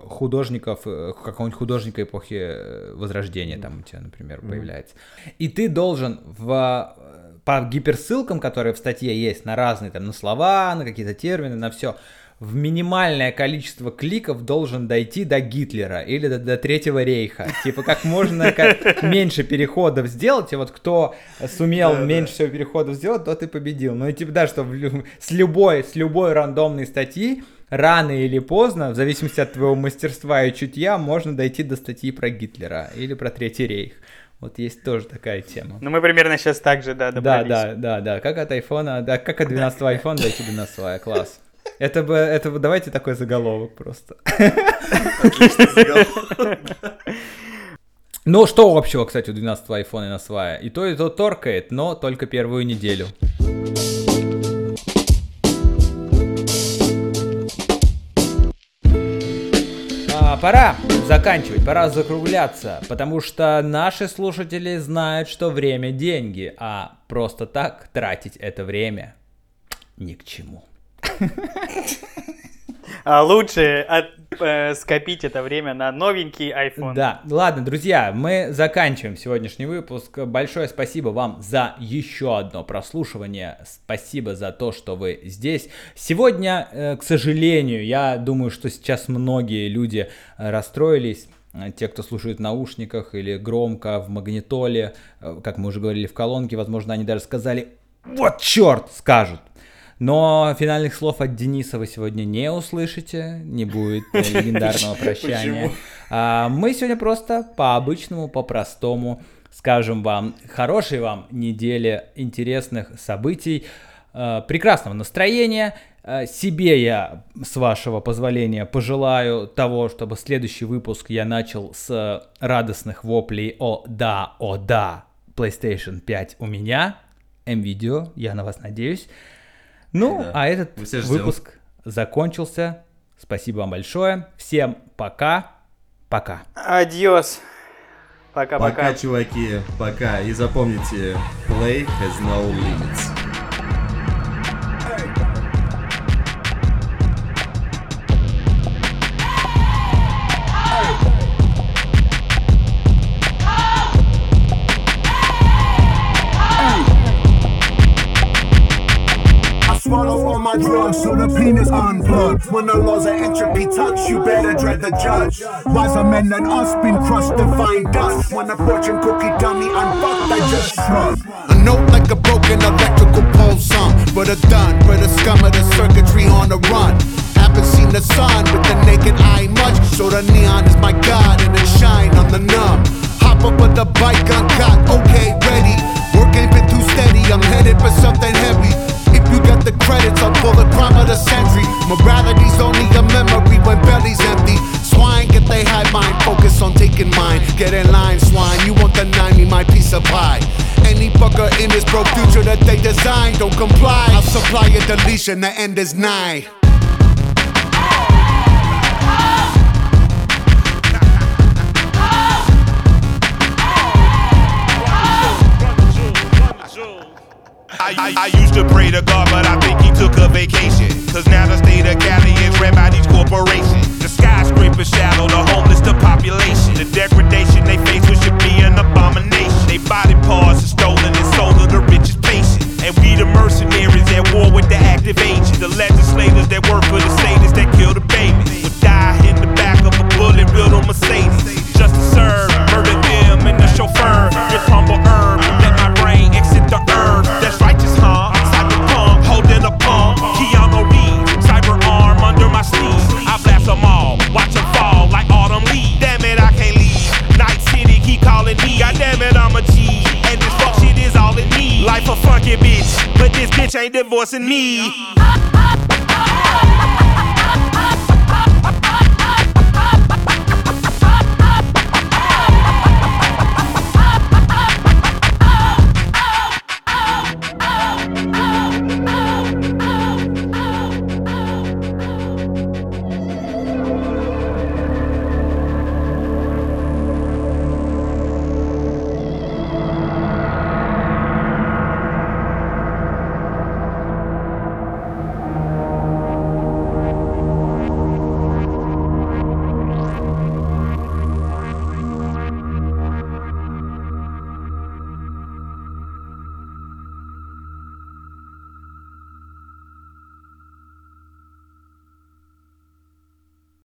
художников, э, какого-нибудь художника эпохи э, Возрождения там у тебя, например, появляется. И ты должен в по гиперссылкам, которые в статье есть на разные там на слова, на какие-то термины, на все, в минимальное количество кликов должен дойти до Гитлера или до, до Третьего рейха. Типа как можно как меньше переходов сделать, и вот кто сумел да, меньше да. всего переходов сделать, тот и победил. Ну и типа да, что с любой, с любой рандомной статьи рано или поздно, в зависимости от твоего мастерства и чутья, можно дойти до статьи про Гитлера или про Третий рейх. Вот есть тоже такая тема. Ну, мы примерно сейчас так же, да, добрались. Да, да, да, да. Как от айфона, да, как от 12 айфона дойти до 12 класс. Это бы, это бы, давайте такой заголовок просто. Отличный заголовок. Ну, что общего, кстати, у 12 айфона и на свая? И то, и то торкает, но только первую неделю. А, пора заканчивать, пора закругляться, потому что наши слушатели знают, что время деньги, а просто так тратить это время ни к чему. А лучше от, э, скопить это время на новенький iPhone. Да, ладно, друзья, мы заканчиваем сегодняшний выпуск. Большое спасибо вам за еще одно прослушивание. Спасибо за то, что вы здесь. Сегодня, э, к сожалению, я думаю, что сейчас многие люди расстроились те, кто слушает в наушниках или громко в магнитоле, э, как мы уже говорили в колонке, возможно, они даже сказали «Вот черт!» скажут. Но финальных слов от Дениса вы сегодня не услышите, не будет легендарного прощания. А, мы сегодня просто по-обычному, по-простому скажем вам хорошей вам недели интересных событий, э, прекрасного настроения. Э, себе я, с вашего позволения, пожелаю того, чтобы следующий выпуск я начал с радостных воплей «О да, о да, PlayStation 5 у меня». М-видео, я на вас надеюсь. Ну, да. а этот выпуск закончился. Спасибо вам большое. Всем пока. Пока. Адьос. Пока-пока. Пока, чуваки. Пока. И запомните, play has no limits. So the penis unplugged. When the laws of entropy touch, you better dread the judge. Wiser men than us been crushed to find dust. When the fortune cookie dummy unfucked, I just shrug. A note like a broken electrical pole song. But a done, for the scum of the circuitry on the run. Haven't seen the sun with the naked eye much. So the neon is my god and it shine on the numb. Hop up with the bike, uncut, okay, ready. Work ain't been too steady, I'm headed for something heavy. You got the credits, pull the crime of the century. Morality's only a memory when belly's empty. Swine, get they high mind, focus on taking mine. Get in line, swine, you won't deny me my piece of pie. Any fucker in this broke future that they design, don't comply. I'll supply a deletion, the end is nigh. I, I, used to pray to God, but I think he took a vacation. Cause now the state of Cali is ran by these corporations. The skyscrapers shallow, the homeless, the population. The degradation they face, which should be an abomination. They body parts are stolen and sold to the richest patient. And we the mercenaries at war with the active agents. The legislators that work for the sadists that kill the babies. Would die in the back of a bullet on Mercedes. your bitch, but this bitch ain't divorcing me.